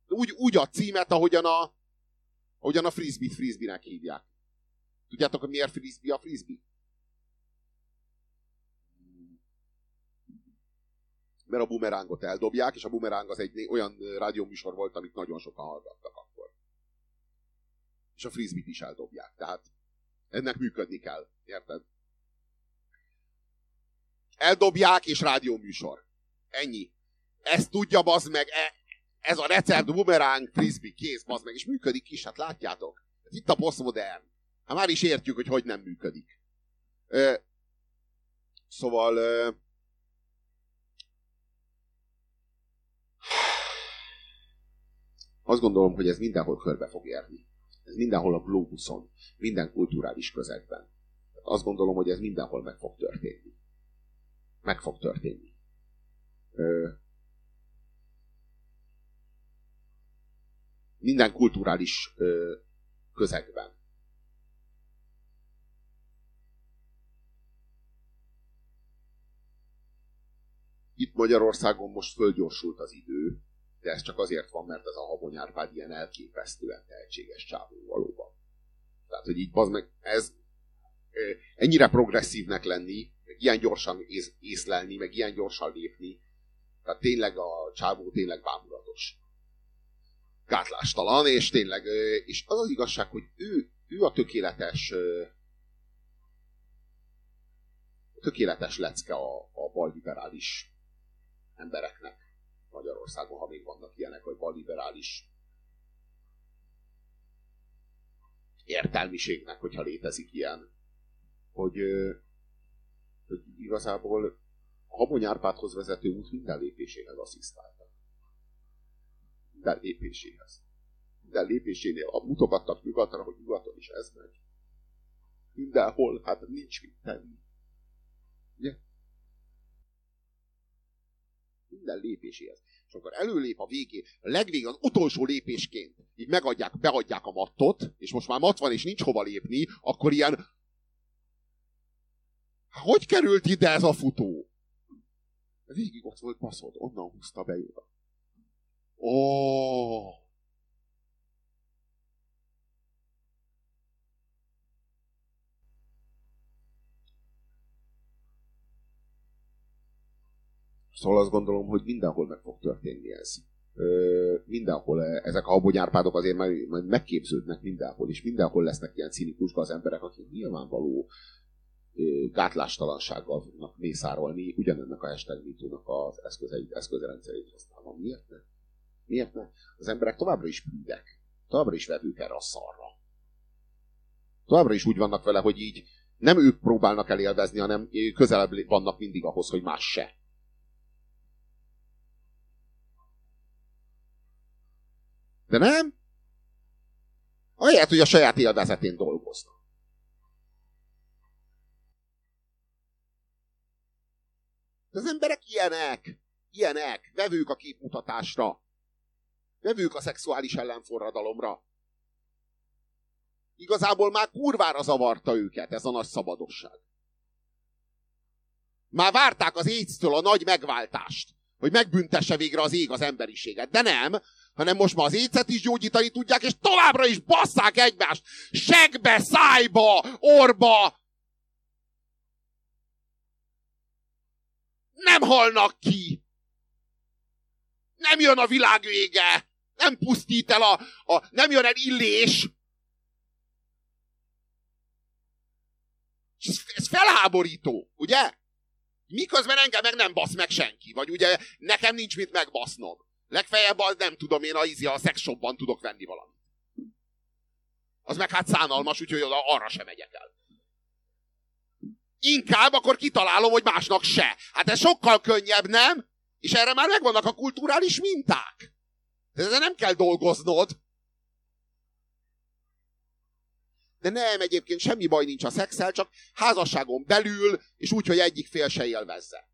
Speaker 1: Úgy, úgy a címet, ahogyan a, ahogyan a frisbee-t frisbee-nek hívják. Tudjátok, miért frisbee a frisbee? Mert a bumerángot eldobják, és a bumeráng az egy olyan rádióműsor volt, amit nagyon sokan hallgattak és a frisbee is eldobják. Tehát ennek működni kell. Érted? Eldobják, és rádióműsor. Ennyi. Ezt tudja, bazd meg, e, ez a recept, bumerang, frisbee, kész, bazd meg, és működik is, hát látjátok. Itt a posztmodern. Hát már is értjük, hogy hogy nem működik. Ö, szóval... Ö, Azt gondolom, hogy ez mindenhol körbe fog érni. Ez mindenhol a globuszon, minden kulturális közegben. Azt gondolom, hogy ez mindenhol meg fog történni. Meg fog történni. Ö... Minden kulturális ö, közegben. Itt Magyarországon most fölgyorsult az idő, de ez csak azért van, mert ez a Habony Árpád ilyen elképesztően tehetséges csávó valóban. Tehát, hogy így meg, ez ennyire progresszívnek lenni, meg ilyen gyorsan ész, észlelni, meg ilyen gyorsan lépni, tehát tényleg a csávó tényleg bámulatos. Gátlástalan, és tényleg, és az az igazság, hogy ő, ő a tökéletes tökéletes lecke a, a balliberális embereknek Magyarországon, ha még vannak ilyenek, vagy balliberális értelmiségnek, hogyha létezik ilyen, hogy, hogy igazából Habony Árpádhoz vezető út minden lépéséhez asszisztáltak. Minden lépéséhez. Minden lépésénél a mutogattak nyugatra, hogy nyugaton is ez megy. Mindenhol, hát nincs mit tenni. Ugye? Minden lépéséhez. És akkor előlép a végé, a legvégén, az utolsó lépésként, így megadják, beadják a mattot, és most már mat van, és nincs hova lépni, akkor ilyen hogy került ide ez a futó? Végig ott volt baszod, onnan húzta be oda. Ó! Szóval azt gondolom, hogy mindenhol meg fog történni ez. Ö, mindenhol ezek a habonyárpádok azért majd, majd megképződnek mindenhol, és mindenhol lesznek ilyen cinikus az emberek, akik nyilvánvaló gátlástalansággal fognak mészárolni ugyanennek a hashtag az eszközeit, eszközrendszerét használva. Miért ne? Miért ne? Az emberek továbbra is bűnnek. Továbbra is vevők erre a szarra. Továbbra is úgy vannak vele, hogy így nem ők próbálnak elélvezni, hanem közelebb vannak mindig ahhoz, hogy más se. De nem? Ahelyett, hogy a saját élvezetén dolgoznak. De az emberek ilyenek. Ilyenek. Vevők a képmutatásra. Vevők a szexuális ellenforradalomra. Igazából már kurvára zavarta őket ez a nagy szabadosság. Már várták az éjsztől a nagy megváltást, hogy megbüntesse végre az ég az emberiséget. De nem, hanem most már az éjszet is gyógyítani tudják, és továbbra is basszák egymást segbe, szájba, orba, nem halnak ki. Nem jön a világ vége. Nem pusztít el a, a nem jön el illés. ez, ez felháborító, ugye? Miközben engem meg nem basz meg senki. Vagy ugye nekem nincs mit megbasznom. Legfeljebb az nem tudom, én a, izi, a szexshopban tudok venni valamit. Az meg hát szánalmas, úgyhogy arra sem megyek el. Inkább akkor kitalálom, hogy másnak se. Hát ez sokkal könnyebb, nem? És erre már megvannak a kulturális minták. De ezzel nem kell dolgoznod. De nem, egyébként semmi baj nincs a szexel, csak házasságon belül, és úgy, hogy egyik fél se élvezze.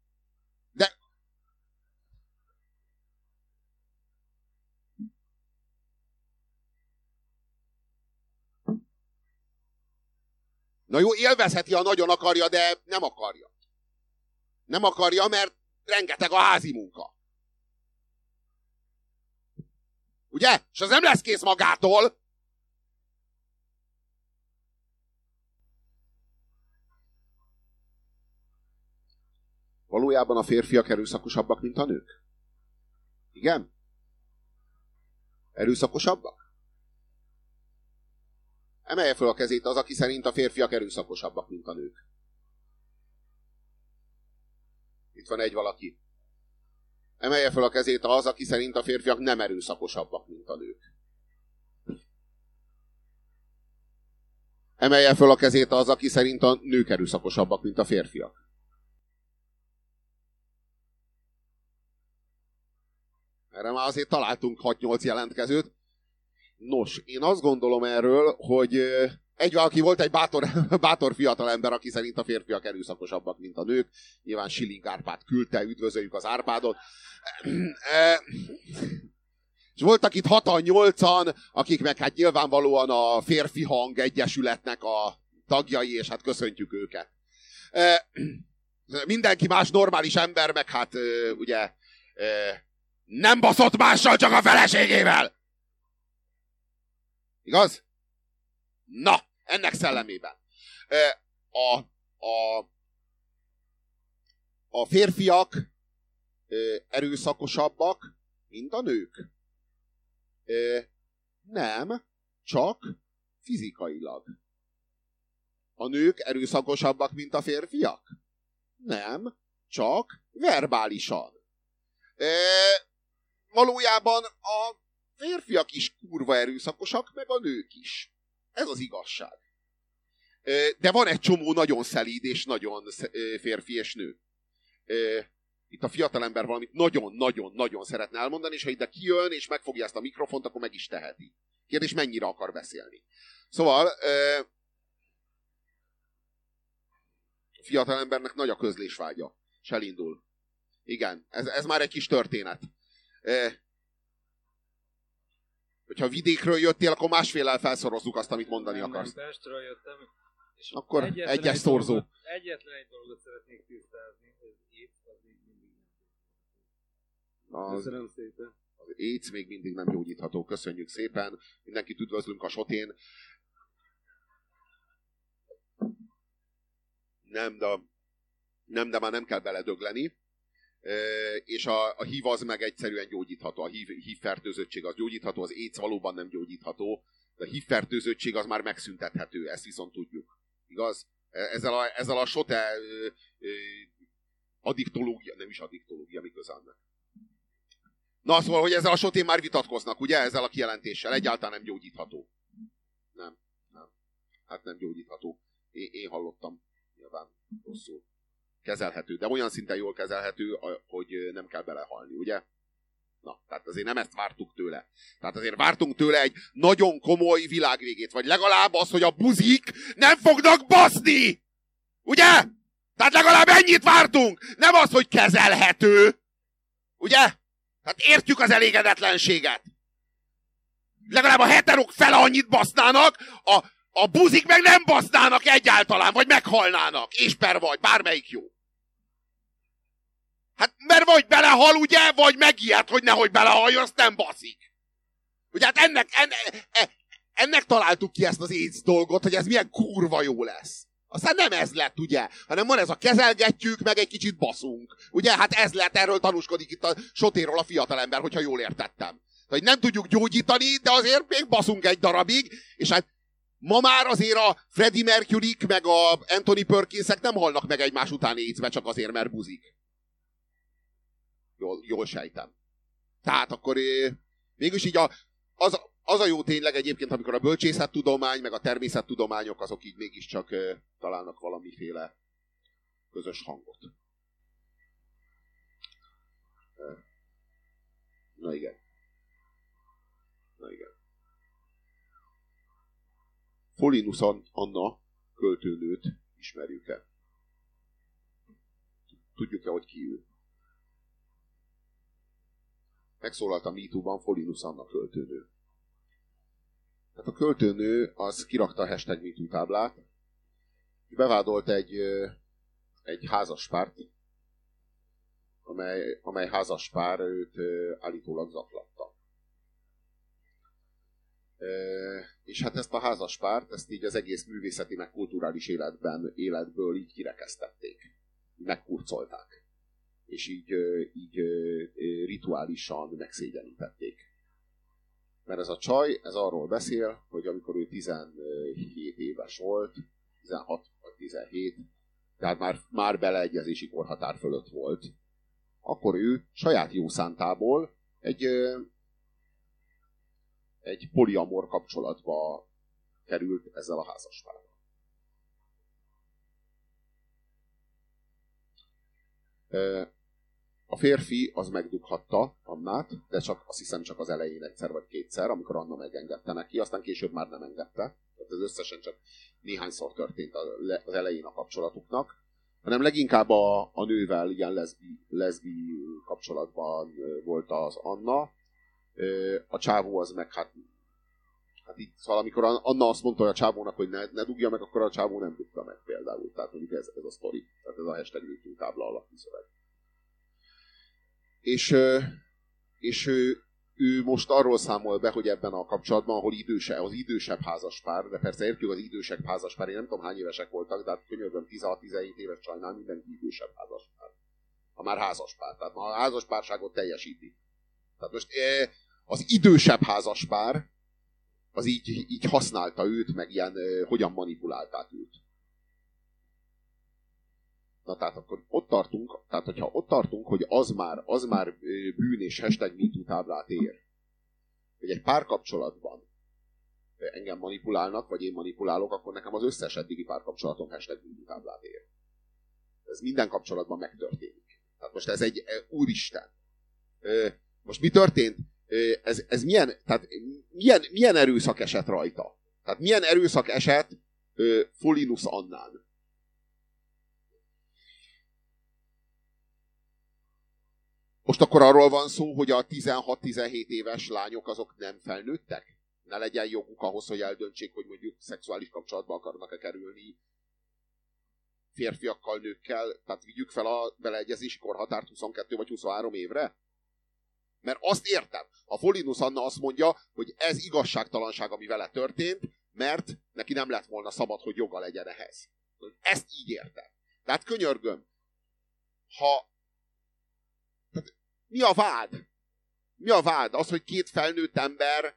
Speaker 1: Na jó, élvezheti, ha nagyon akarja, de nem akarja. Nem akarja, mert rengeteg a házi munka. Ugye? És az nem lesz kész magától. Valójában a férfiak erőszakosabbak, mint a nők? Igen? Erőszakosabbak? Emelje fel a kezét az, aki szerint a férfiak erőszakosabbak, mint a nők. Itt van egy valaki. Emelje fel a kezét az, aki szerint a férfiak nem erőszakosabbak, mint a nők. Emelje fel a kezét az, aki szerint a nők erőszakosabbak, mint a férfiak. Erre már azért találtunk 6-8 jelentkezőt. Nos, én azt gondolom erről, hogy egy valaki volt egy bátor, [LAUGHS] bátor fiatal ember, aki szerint a férfiak erőszakosabbak, mint a nők. Nyilván Siling Árpád küldte, üdvözöljük az Árpádot. [CLEARS THROAT] És voltak itt hatan, nyolcan, akik meg hát nyilvánvalóan a férfi hang egyesületnek a tagjai, és hát köszöntjük őket. Mindenki más normális ember, meg hát ugye nem baszott mással, csak a feleségével. Igaz? Na, ennek szellemében. A, a, a férfiak erőszakosabbak, mint a nők. Nem, csak fizikailag. A nők erőszakosabbak, mint a férfiak? Nem, csak verbálisan. E, valójában a férfiak is kurva erőszakosak, meg a nők is. Ez az igazság. De van egy csomó nagyon szelíd és nagyon férfi és nő. Itt a fiatalember valamit nagyon-nagyon-nagyon szeretne elmondani, és ha ide kijön, és megfogja ezt a mikrofont, akkor meg is teheti. Kérdés, mennyire akar beszélni. Szóval, a fiatalembernek nagy a közlésvágya, és elindul. Igen, ez, ez már egy kis történet. Hogyha vidékről jöttél, akkor másféle felszorozzuk azt, amit mondani nem, akarsz.
Speaker 2: Nem, Pestről jöttem, és
Speaker 1: akkor egyes szorzó.
Speaker 2: Dolgot, egyetlen egy dolgot szeretnék tisztázni, hogy
Speaker 1: az, Köszönöm szépen. Az AIDS még mindig nem gyógyítható. Köszönjük szépen. Mindenkit üdvözlünk a sotén. Nem, de, nem, de már nem kell beledögleni. És a, a HIV az meg egyszerűen gyógyítható. A HIV, HIV fertőzöttség az gyógyítható, az AIDS valóban nem gyógyítható. De a HIV fertőzöttség az már megszüntethető, ezt viszont tudjuk. Igaz? E, ezzel a, ezzel a sote addiktológia, nem is addiktológia, mi annak. Na, szóval, hogy ezzel a sotén már vitatkoznak, ugye, ezzel a kijelentéssel. Egyáltalán nem gyógyítható. Nem, nem. Hát nem gyógyítható. Én, én hallottam, nyilván rosszul. Kezelhető, de olyan szinten jól kezelhető, hogy nem kell belehalni, ugye? Na, tehát azért nem ezt vártuk tőle. Tehát azért vártunk tőle egy nagyon komoly világvégét, vagy legalább az, hogy a buzik nem fognak baszni! Ugye? Tehát legalább ennyit vártunk! Nem az, hogy kezelhető! Ugye? Tehát értjük az elégedetlenséget. Legalább a heterok fele annyit basznának, a, a buzik meg nem basznának egyáltalán, vagy meghalnának. És per vagy, bármelyik jó. Hát mert vagy belehal, ugye, vagy megijed, hogy nehogy belehaljon, azt nem baszik. Ugye hát ennek, ennek, ennek találtuk ki ezt az AIDS dolgot, hogy ez milyen kurva jó lesz. Aztán nem ez lett, ugye, hanem van ez a kezelgetjük, meg egy kicsit baszunk. Ugye, hát ez lett, erről tanúskodik itt a sotéról a fiatalember, hogyha jól értettem. Hogy nem tudjuk gyógyítani, de azért még baszunk egy darabig, és hát ma már azért a Freddie mercury meg a Anthony perkins nem halnak meg egymás után écbe, csak azért, mert buzik. Jól, jól sejtem. Tehát akkor mégis így a, az, az a jó tényleg egyébként, amikor a bölcsészettudomány, meg a természettudományok azok így mégiscsak találnak valamiféle közös hangot. Na igen. Na igen. Folinus Anna költőnőt ismerjük-e? Tudjuk-e, hogy ki ő? Megszólalt a MeToo-ban Folinus Anna költőnő. Tehát a költőnő az kirakta a hashtag MeToo táblát, és bevádolt egy, egy házaspárt, amely, amely házaspár őt állítólag zaklatta. És hát ezt a házaspárt, ezt így az egész művészeti, meg kulturális életben, életből így kirekesztették. Megkurcolták. És így, így rituálisan megszégyenítették. Mert ez a csaj, ez arról beszél, hogy amikor ő 17 éves volt, 16 vagy 17, tehát már, már beleegyezési korhatár fölött volt, akkor ő saját jó szántából egy, egy poliamor kapcsolatba került ezzel a házaspárral. A férfi az megdughatta Annát, de csak azt hiszem csak az elején egyszer vagy kétszer, amikor Anna megengedte neki, aztán később már nem engedte. Tehát ez összesen csak néhányszor történt az elején a kapcsolatuknak, hanem leginkább a, a nővel ilyen leszbi, leszbi kapcsolatban volt az Anna, a csávó az meg hát Hát itt, szóval amikor Anna azt mondta a csávónak, hogy ne, ne dugja meg, akkor a csávó nem dugta meg például. Tehát mondjuk ez, ez a sztori. Tehát ez a hashtag tábla alapú szöveg. És, és ő, ő most arról számol be, hogy ebben a kapcsolatban, ahol időse, az idősebb házaspár, de persze értjük az idősebb házaspár, én nem tudom hány évesek voltak, de hát könyörgöm 16-17 éves csajnál mindenki idősebb házaspár. Ha már házaspár, tehát ma a házaspárságot teljesíti. Tehát most az idősebb házaspár, az így, így használta őt, meg ilyen hogyan manipulálták őt. Na tehát akkor ott tartunk, tehát hogyha ott tartunk, hogy az már, az már bűn és hashtag MeToo táblát ér, hogy egy párkapcsolatban engem manipulálnak, vagy én manipulálok, akkor nekem az összes eddigi párkapcsolatom hashtag MeToo táblát ér. Ez minden kapcsolatban megtörténik. Tehát most ez egy, úristen. Most mi történt? ez, ez milyen, tehát milyen, milyen erőszak esett rajta? Tehát milyen erőszak esett Folinus Annán? Most akkor arról van szó, hogy a 16-17 éves lányok azok nem felnőttek? Ne legyen joguk ahhoz, hogy eldöntsék, hogy mondjuk szexuális kapcsolatba akarnak-e kerülni férfiakkal, nőkkel, tehát vigyük fel a beleegyezési korhatárt 22 vagy 23 évre? Mert azt értem. A Folinus Anna azt mondja, hogy ez igazságtalanság, ami vele történt, mert neki nem lett volna szabad, hogy joga legyen ehhez. Ezt így értem. Tehát könyörgöm, ha... Mi a vád? Mi a vád? Az, hogy két felnőtt ember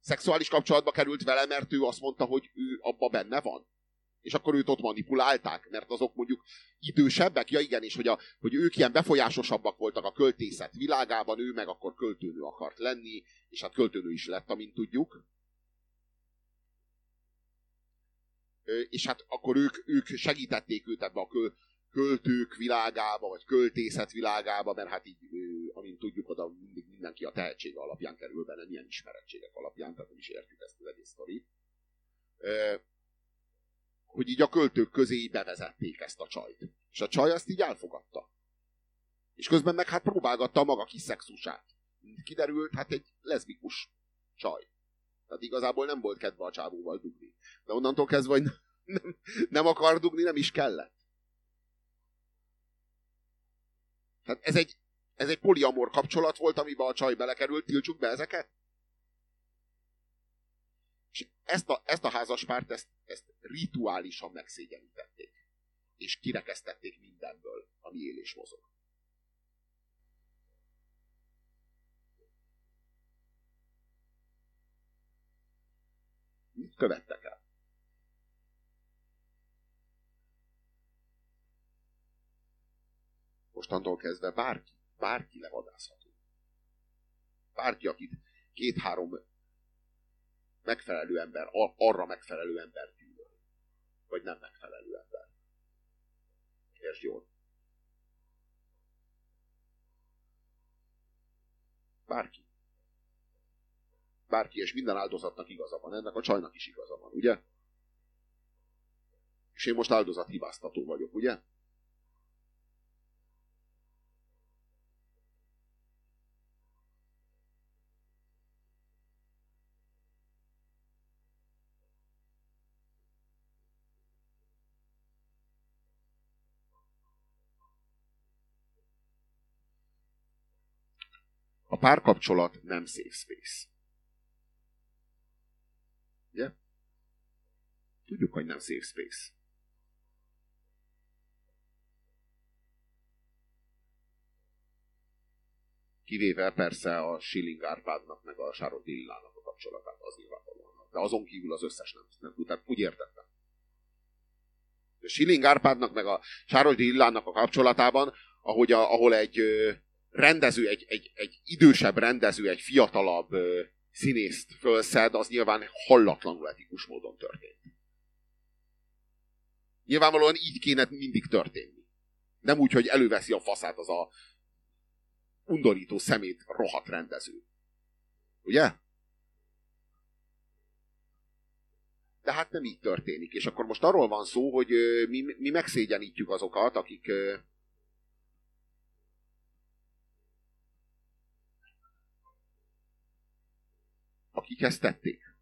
Speaker 1: szexuális kapcsolatba került vele, mert ő azt mondta, hogy ő abba benne van? és akkor őt ott manipulálták, mert azok mondjuk idősebbek, ja igen, és hogy, a, hogy ők ilyen befolyásosabbak voltak a költészet világában, ő meg akkor költőnő akart lenni, és hát költőnő is lett, amint tudjuk. És hát akkor ők, ők segítették őt ebbe a költők világába, vagy költészet világába, mert hát így, amint tudjuk, oda mindig mindenki a tehetsége alapján kerül be, nem ilyen ismerettségek alapján, tehát nem is értjük ezt az egész sztorit hogy így a költők közé bevezették ezt a csajt. És a csaj azt így elfogadta. És közben meg hát próbálgatta maga kis szexusát. Kiderült, hát egy leszbikus csaj. Tehát igazából nem volt kedve a csávóval dugni. De onnantól kezdve, hogy nem, nem akar dugni, nem is kellett. Tehát ez egy, ez egy poliamor kapcsolat volt, amiben a csaj belekerült, tiltsuk be ezeket? És ezt a, ezt a házaspárt, ezt, ezt rituálisan megszégyenítették. És kirekesztették mindenből, ami él és mozog. Mit követtek el? Mostantól kezdve bárki, bárki levadászható. Bárki, akit két-három megfelelő ember, arra megfelelő ember gyűlöl. Vagy nem megfelelő ember. Értsd jól. Bárki. Bárki, és minden áldozatnak igaza van. Ennek a csajnak is igaza van, ugye? És én most áldozat hibáztató vagyok, ugye? A párkapcsolat nem safe space. Ugye? Tudjuk, hogy nem safe space. Kivéve persze a Schilling Árpádnak meg a Sáros Dillának a kapcsolatát, az nyilvánvalóan. De azon kívül az összes nem, nem tud. Tehát úgy értettem. Schilling Árpádnak meg a Sáros Dillának a kapcsolatában, ahogy a, ahol egy rendező, egy, egy, egy idősebb rendező, egy fiatalabb ö, színészt fölszed, az nyilván hallatlanul etikus módon történt. Nyilvánvalóan így kéne mindig történni. Nem úgy, hogy előveszi a faszát az a undorító szemét rohadt rendező. Ugye? De hát nem így történik. És akkor most arról van szó, hogy mi, mi megszégyenítjük azokat, akik, akik ezt tették.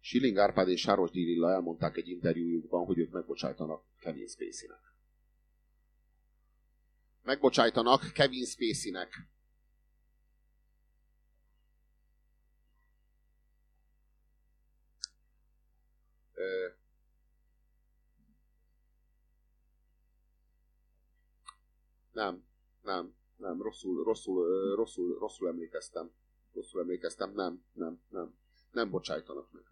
Speaker 1: Schilling Árpád és Sáros Dirilla elmondták egy interjújukban, hogy ők megbocsájtanak Kevin Spacey-nek. Megbocsájtanak Kevin Spacey-nek. Nem, nem, nem, rosszul, rosszul, rosszul, rosszul emlékeztem. Rosszul emlékeztem, nem, nem, nem. Nem bocsájtanak meg.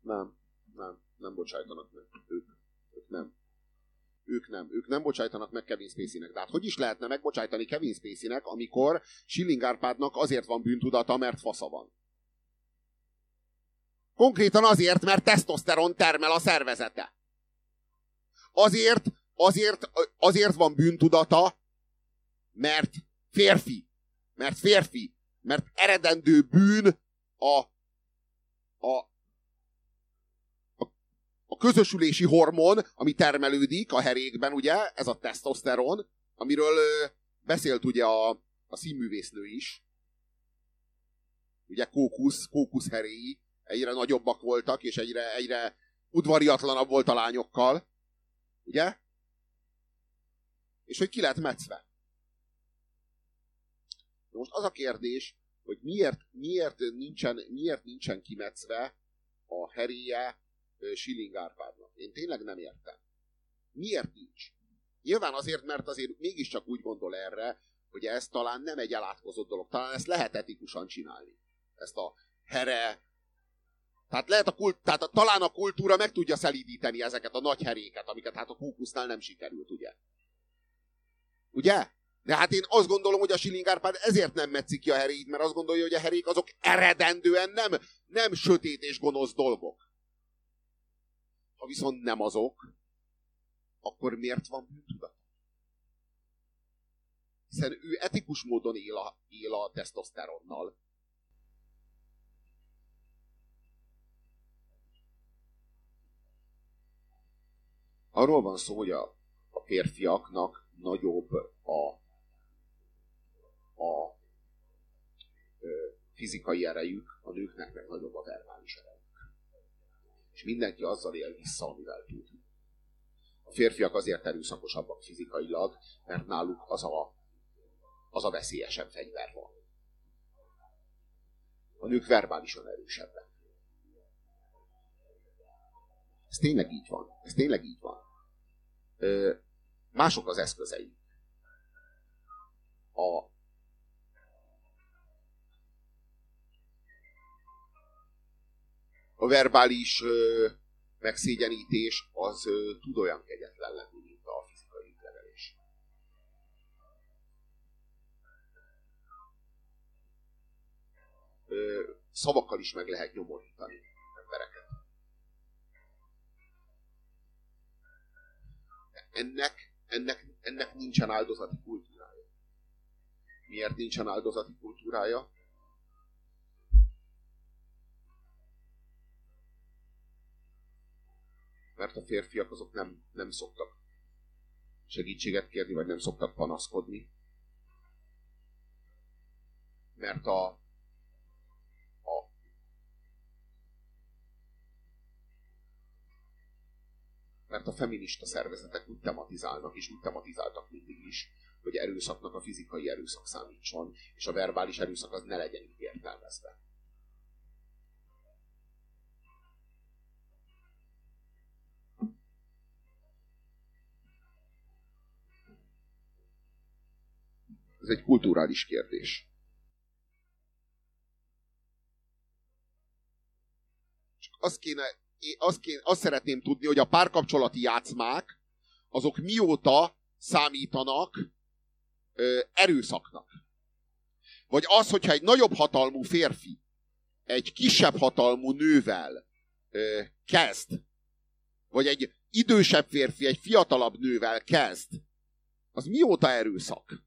Speaker 1: Nem, nem, nem bocsájtanak meg. Ők, ők nem. Ők nem. Ők nem bocsájtanak meg Kevin Spacey-nek. De hát hogy is lehetne megbocsájtani Kevin Spacey-nek, amikor Schilling Árpádnak azért van bűntudata, mert fasza van. Konkrétan azért, mert tesztoszteron termel a szervezete. Azért, azért, azért van bűntudata, mert férfi. Mert férfi. Mert eredendő bűn a, a, a közösülési hormon, ami termelődik a herékben, ugye, ez a tesztoszteron, amiről beszélt ugye a, a színművésznő is. Ugye kókusz, kókusz heréi egyre nagyobbak voltak, és egyre, egyre udvariatlanabb volt a lányokkal. Ugye? És hogy ki lett metszve. Most az a kérdés, hogy miért, miért, nincsen, miért nincsen kimetszve a heréje Schilling Árpádnak. Én tényleg nem értem. Miért nincs? Nyilván azért, mert azért mégiscsak úgy gondol erre, hogy ez talán nem egy elátkozott dolog. Talán ezt lehet etikusan csinálni. Ezt a here... Tehát, lehet a kult, tehát a, talán a kultúra meg tudja szelídíteni ezeket a nagy heréket, amiket hát a kókusznál nem sikerült, ugye? Ugye? De hát én azt gondolom, hogy a Schilling Árpád ezért nem metszik ki a heréit, mert azt gondolja, hogy a herék azok eredendően nem, nem sötét és gonosz dolgok. Ha viszont nem azok, akkor miért van bűntudat? Hiszen ő etikus módon él a, él a tesztoszteronnal. Arról van szó, hogy a, a férfiaknak nagyobb a, a fizikai erejük, a nőknek meg nagyobb a verbális erejük és mindenki azzal él vissza, amivel tud. A férfiak azért erőszakosabbak fizikailag, mert náluk az a, az a veszélyesebb fegyver van. A nők verbálisan erősebbek. Ez tényleg így van. Ez tényleg így van. Ö, mások az eszközei. A, a verbális ö, megszégyenítés az ö, tud olyan kegyetlen lenni, mint a fizikai levelés. Ö, szavakkal is meg lehet nyomorítani embereket. Ennek, ennek, ennek nincsen áldozati kultúrája. Miért nincsen áldozati kultúrája? mert a férfiak azok nem, nem szoktak segítséget kérni, vagy nem szoktak panaszkodni. Mert a, mert a feminista szervezetek úgy tematizálnak, és úgy tematizáltak mindig is, hogy erőszaknak a fizikai erőszak számítson, és a verbális erőszak az ne legyen így értelmezve. Ez egy kulturális kérdés. Csak azt kéne, azt, kéne, azt szeretném tudni, hogy a párkapcsolati játszmák, azok mióta számítanak ö, erőszaknak. Vagy az, hogyha egy nagyobb hatalmú férfi egy kisebb hatalmú nővel ö, kezd, vagy egy idősebb férfi egy fiatalabb nővel kezd, az mióta erőszak?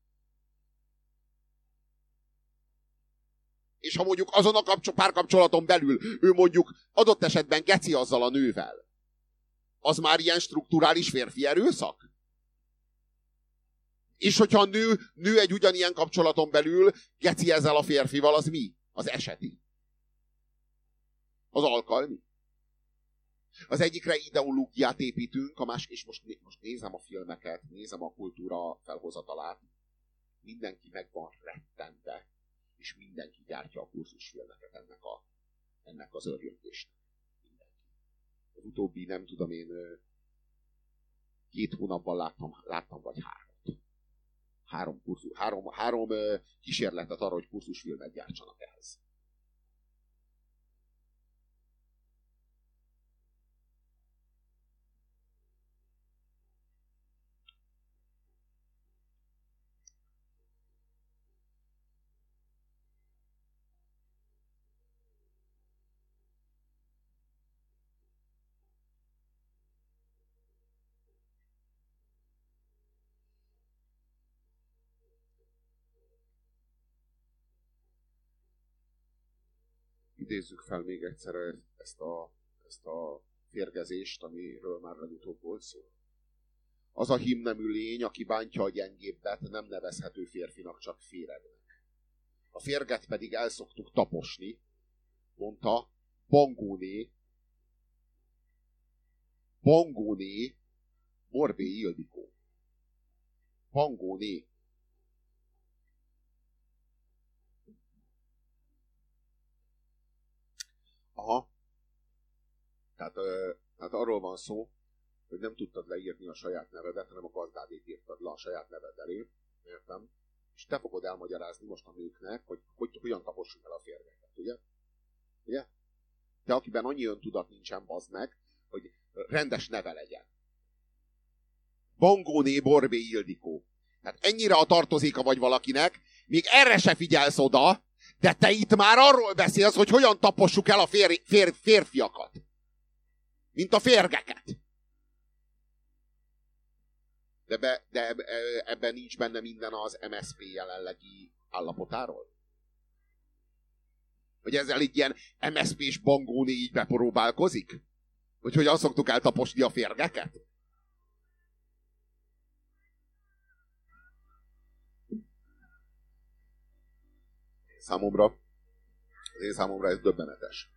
Speaker 1: És ha mondjuk azon a kapcsol- párkapcsolaton belül ő mondjuk adott esetben geci azzal a nővel, az már ilyen strukturális férfi erőszak? És hogyha a nő, nő egy ugyanilyen kapcsolaton belül geci ezzel a férfival, az mi? Az eseti. Az alkalmi. Az egyikre ideológiát építünk, a másik, és most, most nézem a filmeket, nézem a kultúra felhozatalát, mindenki meg van rettente, és mindenki gyártja a kurzusfilmeket ennek, a, ennek az örjöngésnek. Mindenki. Az utóbbi, nem tudom én, két hónapban láttam, láttam vagy hármat. Három, kurzus, három, három kísérletet arra, hogy kurzusfilmet gyártsanak ehhez. Idézzük fel még egyszer ezt a, ezt a férgezést, amiről már legutóbb volt szó. Az a himnemű lény, aki bántja a gyengébbet, nem nevezhető férfinak, csak féregnek. A férget pedig elszoktuk taposni, mondta Bangóné, Bangóné, Borbé Ildikó. Bangóné. Aha. Tehát, ö, tehát arról van szó, hogy nem tudtad leírni a saját nevedet, hanem a gazdádét írtad le a saját neved elé. Értem? És te fogod elmagyarázni most a nőknek, hogy, hogy hogyan tapossuk el a férgeket, ugye? Ugye? Te, akiben annyi öntudat nincsen, bazd meg, hogy rendes neve legyen. Bongóné Borbé Ildikó. Tehát ennyire a tartozéka vagy valakinek, még erre se figyelsz oda, de te itt már arról beszélsz, hogy hogyan tapossuk el a fér, fér, férfiakat. Mint a férgeket. De, be, de ebben nincs benne minden az MSP jelenlegi állapotáról? Hogy ezzel egy ilyen MSP-s bangóni így bepróbálkozik? Hogy hogyan szoktuk eltaposni a férgeket? Számomra, az én számomra ez döbbenetes.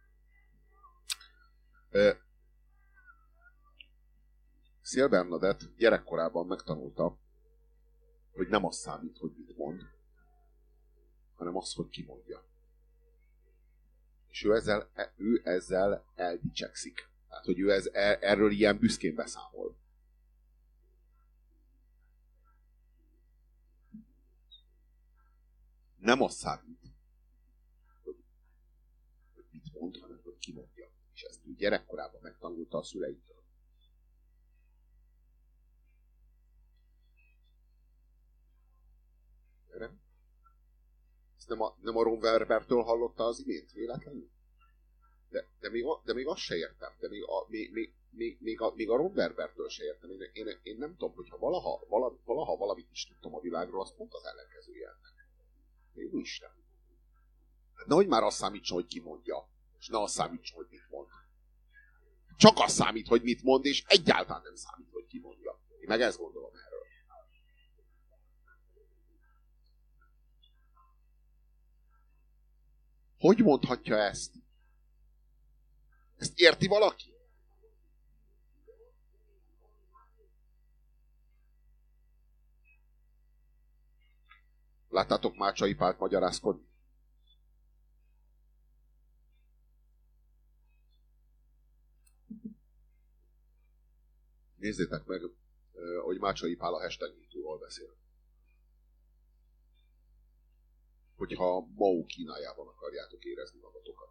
Speaker 1: Szél Bernadett gyerekkorában megtanulta, hogy nem az számít, hogy mit mond, hanem az, hogy ki mondja. És ő ezzel, e, ő ezzel eldicsekszik. Tehát, hogy ő ez, e, erről ilyen büszkén beszámol. Nem az számít, mond, hanem hogy kimondja. És ezt ő gyerekkorában megtanulta a szüleitől. Nem? Ezt nem a, nem a Ron hallotta az imént, véletlenül? De, de, még, de még azt se értem, de még a, még, még, még, a, még a Ron se értem. Én, én, én nem tudom, hogyha valaha, vala, valaha valamit is tudtam a világról, az pont az ellenkezője ennek. Jó Isten. Hát nehogy már azt számítson, hogy ki mondja és ne az számítson, hogy mit mond. Csak az számít, hogy mit mond, és egyáltalán nem számít, hogy ki mondja. Én meg ezt gondolom erről. Hogy mondhatja ezt? Ezt érti valaki? Láttátok Mácsai Pált magyarázkodni? Nézzétek meg, hogy Mácsai Pál a hashtag MeToo-ról beszél. Hogyha Mao Kínájában akarjátok érezni magatokat.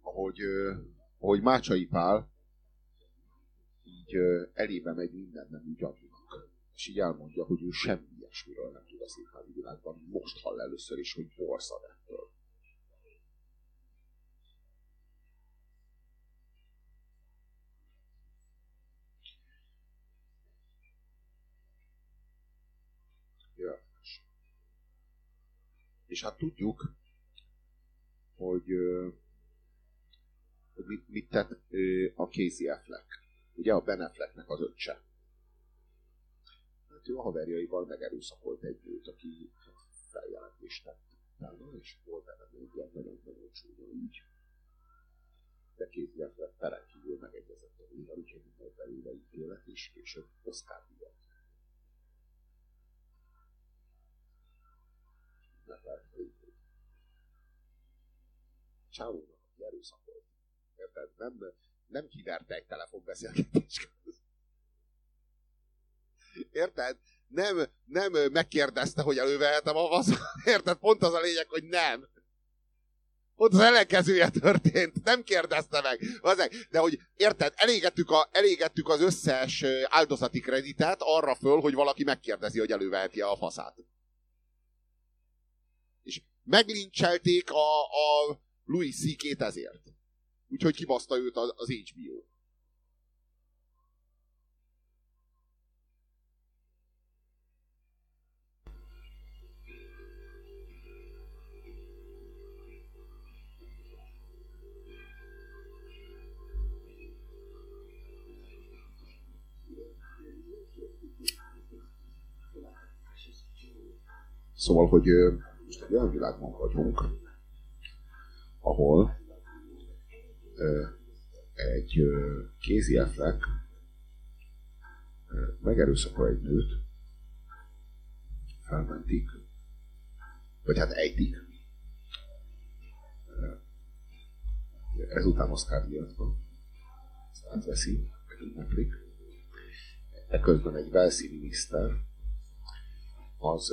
Speaker 1: Ahogy, ahogy Mácsai Pál így elébe megy minden nem gyanúnak. És így elmondja, hogy ő semmi és miről nem tud a színházi világban, most hall először is, hogy borzad ettől. És hát tudjuk, hogy, hogy mit, mit tett a Casey Affleck, ugye a Ben Afflecknek az öccse. Hát ő a haverjaival megerőszakolt egy nőt, aki feljelentést tett utána, és volt benne egy ilyen nagyon-nagyon csúnya ügy. De Casey Affleck peren kívül megegyezett a nővel, úgyhogy volt belőle ítélet, és később Oscar díjat. Csávónak, aki erőszakolt. Érted? Nem, nem kiverte egy telefonbeszélgetés közben. Érted? Nem, nem megkérdezte, hogy elővehetem a vasz. [LAUGHS] Érted? Pont az a lényeg, hogy nem. Ott az ellenkezője történt. Nem kérdezte meg. De hogy érted, elégettük, a, elégettük az összes áldozati kreditet arra föl, hogy valaki megkérdezi, hogy előveheti a faszát. És meglincselték a, a Louis C.K.-t ezért. Úgyhogy kibaszta őt az HBO. Szóval, hogy most egy olyan világban vagyunk, ahol egy kézi Affleck megerőszakol egy nőt, felmentik, vagy hát ejtik. Ezután Oscar díjat átveszi, meg. Ekközben egy Velszi miniszter az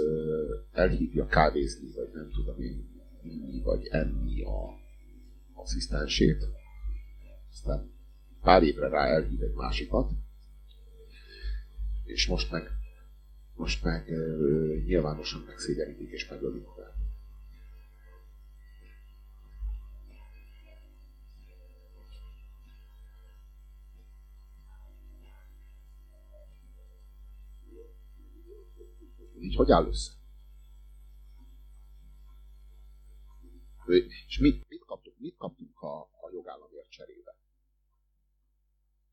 Speaker 1: elhívja kávézni, vagy nem tudom én, inni, vagy enni a asszisztensét, aztán pár évre rá elhív egy másikat, és most meg, most meg nyilvánosan megszégyenítik és megölik magát. Így hogy áll össze? És mit, mit kaptunk? Mit kaptunk a, a jogállamért cserébe?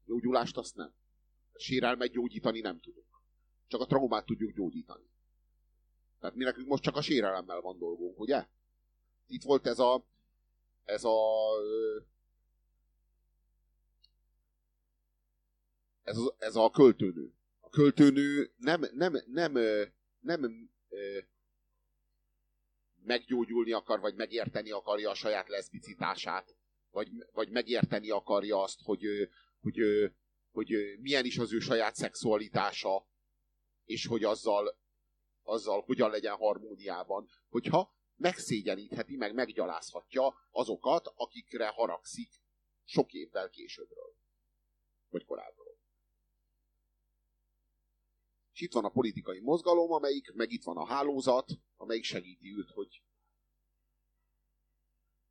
Speaker 1: Gyógyulást azt nem. Sérelmet gyógyítani nem tudunk. Csak a traumát tudjuk gyógyítani. Tehát mi nekünk most csak a sérelemmel van dolgunk, ugye? Itt volt ez a ez a ez a, ez a költőnő. A költőnő nem, nem, nem, nem, nem meggyógyulni akar, vagy megérteni akarja a saját leszbicitását, vagy, vagy megérteni akarja azt, hogy, hogy, hogy, hogy milyen is az ő saját szexualitása, és hogy azzal, azzal hogyan legyen harmóniában, hogyha megszégyenítheti, meg meggyalázhatja azokat, akikre haragszik sok évvel későbbről. Vagy korábbról. És itt van a politikai mozgalom, amelyik, meg itt van a hálózat, amelyik segíti őt, hogy,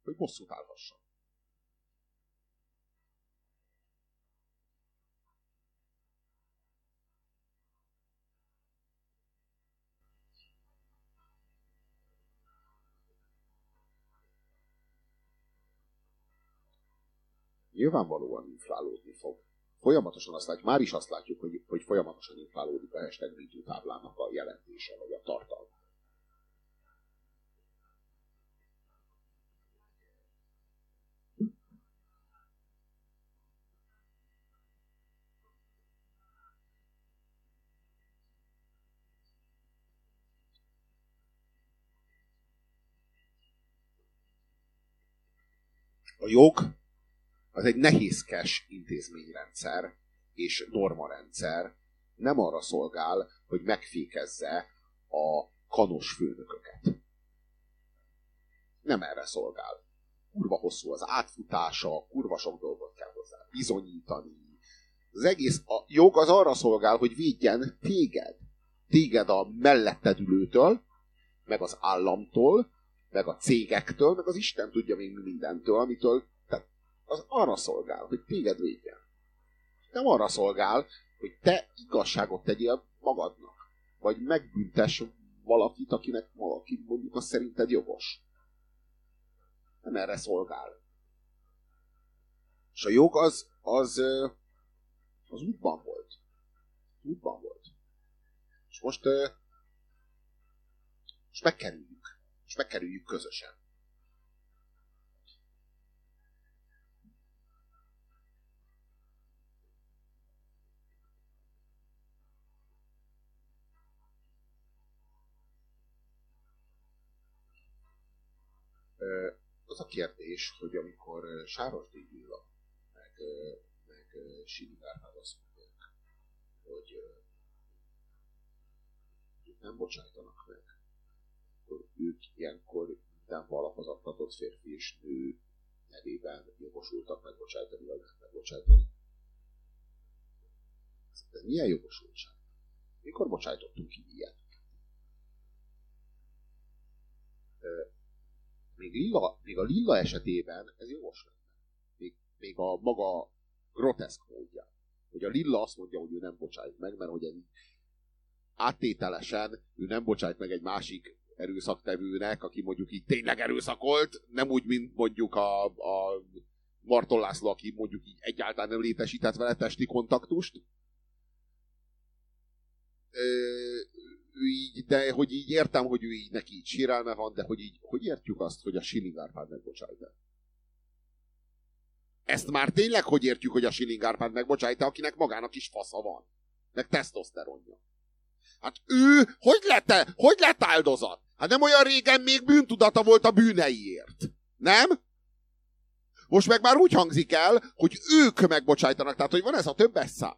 Speaker 1: hogy bosszút állhasson. Nyilvánvalóan inflálódni fog. Folyamatosan azt látjuk, már is azt látjuk, hogy, hogy folyamatosan inflálódik a hashtag táblának a jelentése, vagy a tartalma. A jog az egy nehézkes intézményrendszer és normarendszer, nem arra szolgál, hogy megfékezze a kanos főnököket. Nem erre szolgál. Kurva hosszú az átfutása, kurva sok dolgot kell hozzá bizonyítani. Az egész, a jog az arra szolgál, hogy védjen téged. Téged a melletted ülőtől, meg az államtól, meg a cégektől, meg az Isten tudja még mindentől, amitől az arra szolgál, hogy téged védjen. Nem arra szolgál, hogy te igazságot tegyél magadnak, vagy megbüntes valakit, akinek valaki mondjuk azt szerinted jogos. Nem erre szolgál. És a jog az, az, az útban volt. Útban volt. És most, most megkerüljük. És megkerüljük közösen. Az a kérdés, hogy amikor Sárosdi Gyula meg, meg Sinigárnál azt mondják, hogy nem bocsájtanak meg, akkor ők ilyenkor minden valahozatlatott férfi és nő nevében jogosultak megbocsájtani, vagy nem megbocsájtani. Ez milyen jogosultság? Mikor bocsájtottunk ki ilyet? Még, Lilla, még a Lilla esetében ez jogos lenne. Még, még a maga groteszk módja. Hogy a Lilla azt mondja, hogy ő nem bocsájt meg, mert hogy ez áttételesen ő nem bocsájt meg egy másik erőszaktevőnek, aki mondjuk így tényleg erőszakolt, nem úgy, mint mondjuk a, a Marton László, aki mondjuk így egyáltalán nem létesített vele testi kontaktust. Ő így, de hogy így értem, hogy ő így neki így sírelme van, de hogy így, hogy értjük azt, hogy a Schilling Árpád megbocsájt Ezt már tényleg hogy értjük, hogy a Schilling Árpád megbocsájt akinek magának is fasza van. Meg tesztoszteronja. Hát ő hogy lett, hogy lett áldozat? Hát nem olyan régen még bűntudata volt a bűneiért. Nem? Most meg már úgy hangzik el, hogy ők megbocsájtanak, tehát hogy van ez a többes szám.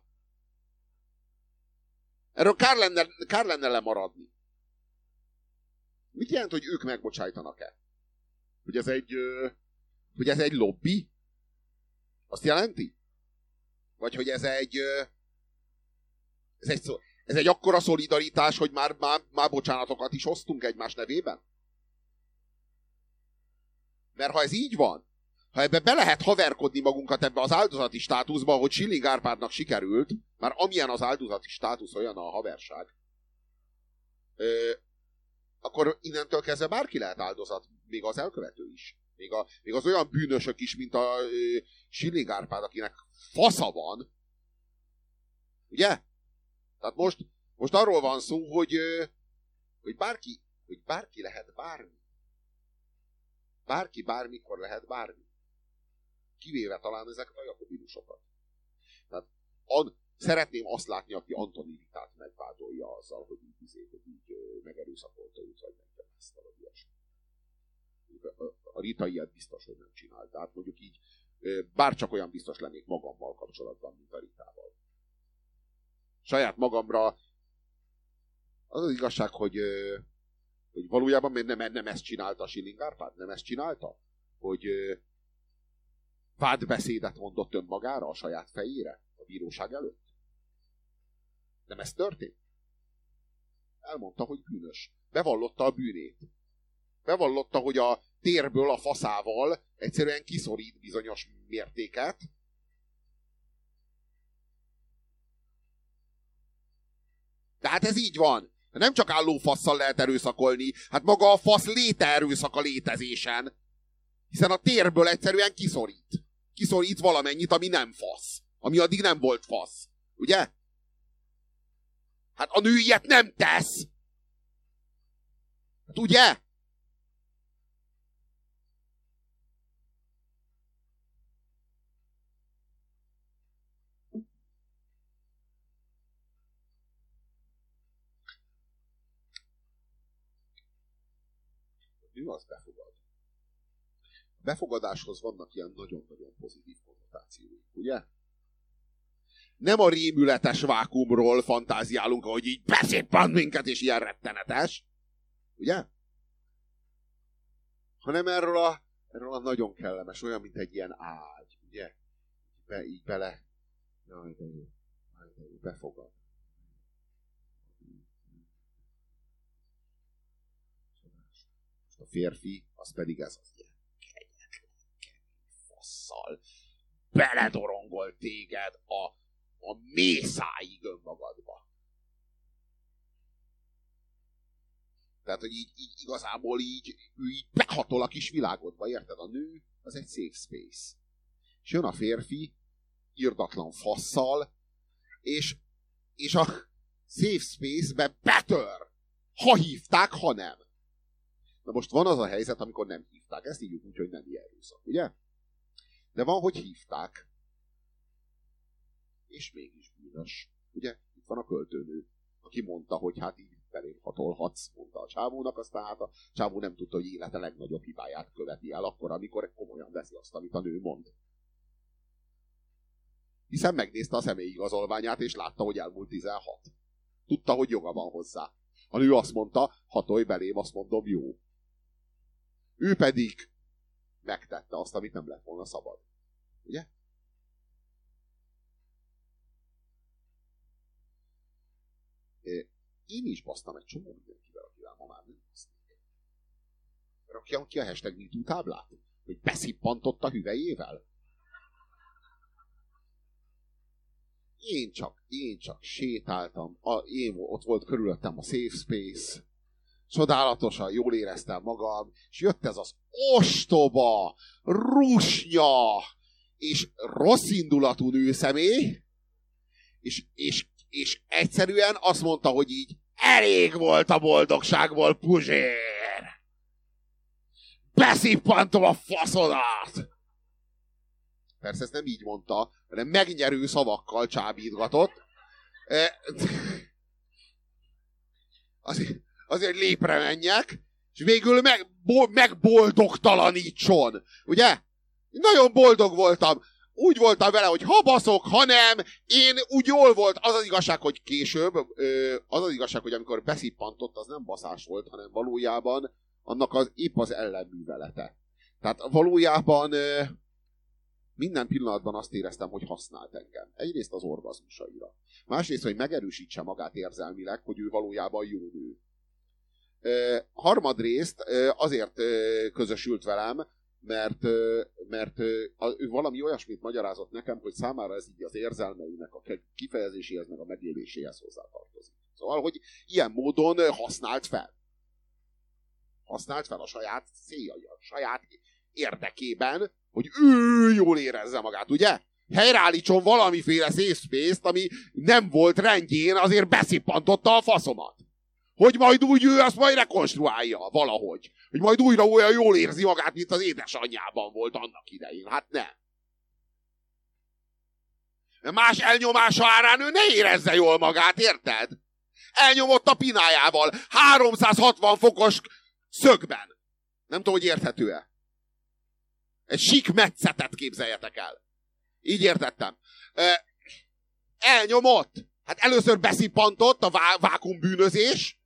Speaker 1: Erről kár lenne, kár lenne lemaradni. Mit jelent, hogy ők megbocsájtanak-e? Hogy ez egy, hogy ez egy lobby? Azt jelenti? Vagy hogy ez egy, ez egy, ez egy akkora szolidaritás, hogy már, már, már bocsánatokat is hoztunk egymás nevében? Mert ha ez így van, ha ebbe be lehet haverkodni magunkat ebbe az áldozati státuszba, hogy Schilling Árpádnak sikerült, már amilyen az áldozati státusz, olyan a haverság, ö, akkor innentől kezdve bárki lehet áldozat, még az elkövető is. Még, a, még az olyan bűnösök is, mint a ö, Schilling Árpád, akinek fasza van. Ugye? Tehát most, most arról van szó, hogy, ö, hogy, bárki, hogy bárki lehet bármi. Bárki bármikor lehet bármi kivéve talán ezeket a jakobinusokat. Tehát an, szeretném azt látni, aki Antoni Ritát megvádolja azzal, hogy így, izé, hogy így megerőszakolta őt, vagy megtemezte, vagy ilyesmi. A Rita ilyet biztos, hogy nem csinált. Tehát mondjuk így bárcsak olyan biztos lennék magammal kapcsolatban, mint a Ritával. Saját magamra az az igazság, hogy, hogy valójában nem, nem ezt csinálta Schilling Árpád, nem ezt csinálta, hogy vádbeszédet mondott önmagára a saját fejére a bíróság előtt? Nem ez történt? Elmondta, hogy bűnös. Bevallotta a bűnét. Bevallotta, hogy a térből a faszával egyszerűen kiszorít bizonyos mértéket. Tehát ez így van. Nem csak álló fasszal lehet erőszakolni, hát maga a fasz léte erőszak a létezésen. Hiszen a térből egyszerűen kiszorít kiszorít valamennyit, ami nem fasz. Ami addig nem volt fasz. Ugye? Hát a nő ilyet nem tesz. Hát ugye? Mi az befogad? Befogadáshoz vannak ilyen nagyon-nagyon pozitív konnotációik, ugye? Nem a rémületes vákumról fantáziálunk, ahogy így beszippant minket, és ilyen rettenetes, ugye? Hanem erről a, erről a nagyon kellemes, olyan, mint egy ilyen ágy, ugye? Be, így bele, jaj, de jó, jaj, de jó, befogad. a férfi, az pedig ez az ilyen basszal beledorongol téged a, a mészáig önmagadba. Tehát, hogy így, így igazából így, így behatol a kis világodba, érted? A nő az egy safe space. És jön a férfi, irdatlan fasszal, és, és a safe space-be betör. Ha hívták, ha nem. Na most van az a helyzet, amikor nem hívták. Ezt így úgy, hogy nem erőszak, ugye? De van, hogy hívták. És mégis bűnös. Ugye? Itt van a költőnő, aki mondta, hogy hát így belém hatolhatsz, mondta a csávónak, aztán hát a csávó nem tudta, hogy élete legnagyobb hibáját követi el akkor, amikor komolyan veszi azt, amit a nő mond. Hiszen megnézte a személyigazolványát, és látta, hogy elmúlt 16. Tudta, hogy joga van hozzá. A nő azt mondta, hatolj belém, azt mondom, jó. Ő pedig megtette azt, amit nem lett volna szabad. Ugye? Én is basztam egy csomó mindenkivel, akivel ma már nem basztam. Rakjam ki a hashtag MeToo táblát? Hogy beszippantott a hüvelyével? Én csak, én csak sétáltam, a, én, ott volt körülöttem a safe space, csodálatosan jól éreztem magam, és jött ez az ostoba, rusnya, és rossz indulatú nőszemély, és, és, és egyszerűen azt mondta, hogy így elég volt a boldogságból, Puzsér! Beszippantom a faszodat! Persze ezt nem így mondta, hanem megnyerő szavakkal csábítgatott. Azért, azért lépre menjek, és végül meg, bo, megboldogtalanítson. Ugye? Nagyon boldog voltam. Úgy voltam vele, hogy ha baszok, ha nem, én úgy jól volt. Az az igazság, hogy később, az az igazság, hogy amikor beszippantott, az nem baszás volt, hanem valójában annak az épp az ellenművelete. Tehát valójában minden pillanatban azt éreztem, hogy használt engem. Egyrészt az orgazmusaira. Másrészt, hogy megerősítse magát érzelmileg, hogy ő valójában jó nő. Harmadrészt azért közösült velem, mert, mert ő valami olyasmit magyarázott nekem, hogy számára ez így az érzelmeinek a kifejezéséhez, meg a megéléséhez hozzátartozik. Szóval, hogy ilyen módon használt fel. Használt fel a saját céljai, a saját érdekében, hogy ő jól érezze magát, ugye? Helyreállítson valamiféle space ami nem volt rendjén, azért beszippantotta a faszomat. Hogy majd úgy ő azt majd rekonstruálja valahogy. Hogy majd újra olyan jól érzi magát, mint az édesanyjában volt annak idején. Hát nem. Más elnyomása árán ő ne érezze jól magát, érted? Elnyomott a pinájával, 360 fokos szögben. Nem tudom, hogy érthető-e. Egy sík metszetet képzeljetek el. Így értettem. Elnyomott. Hát először beszippantott a vá- vákumbűnözés,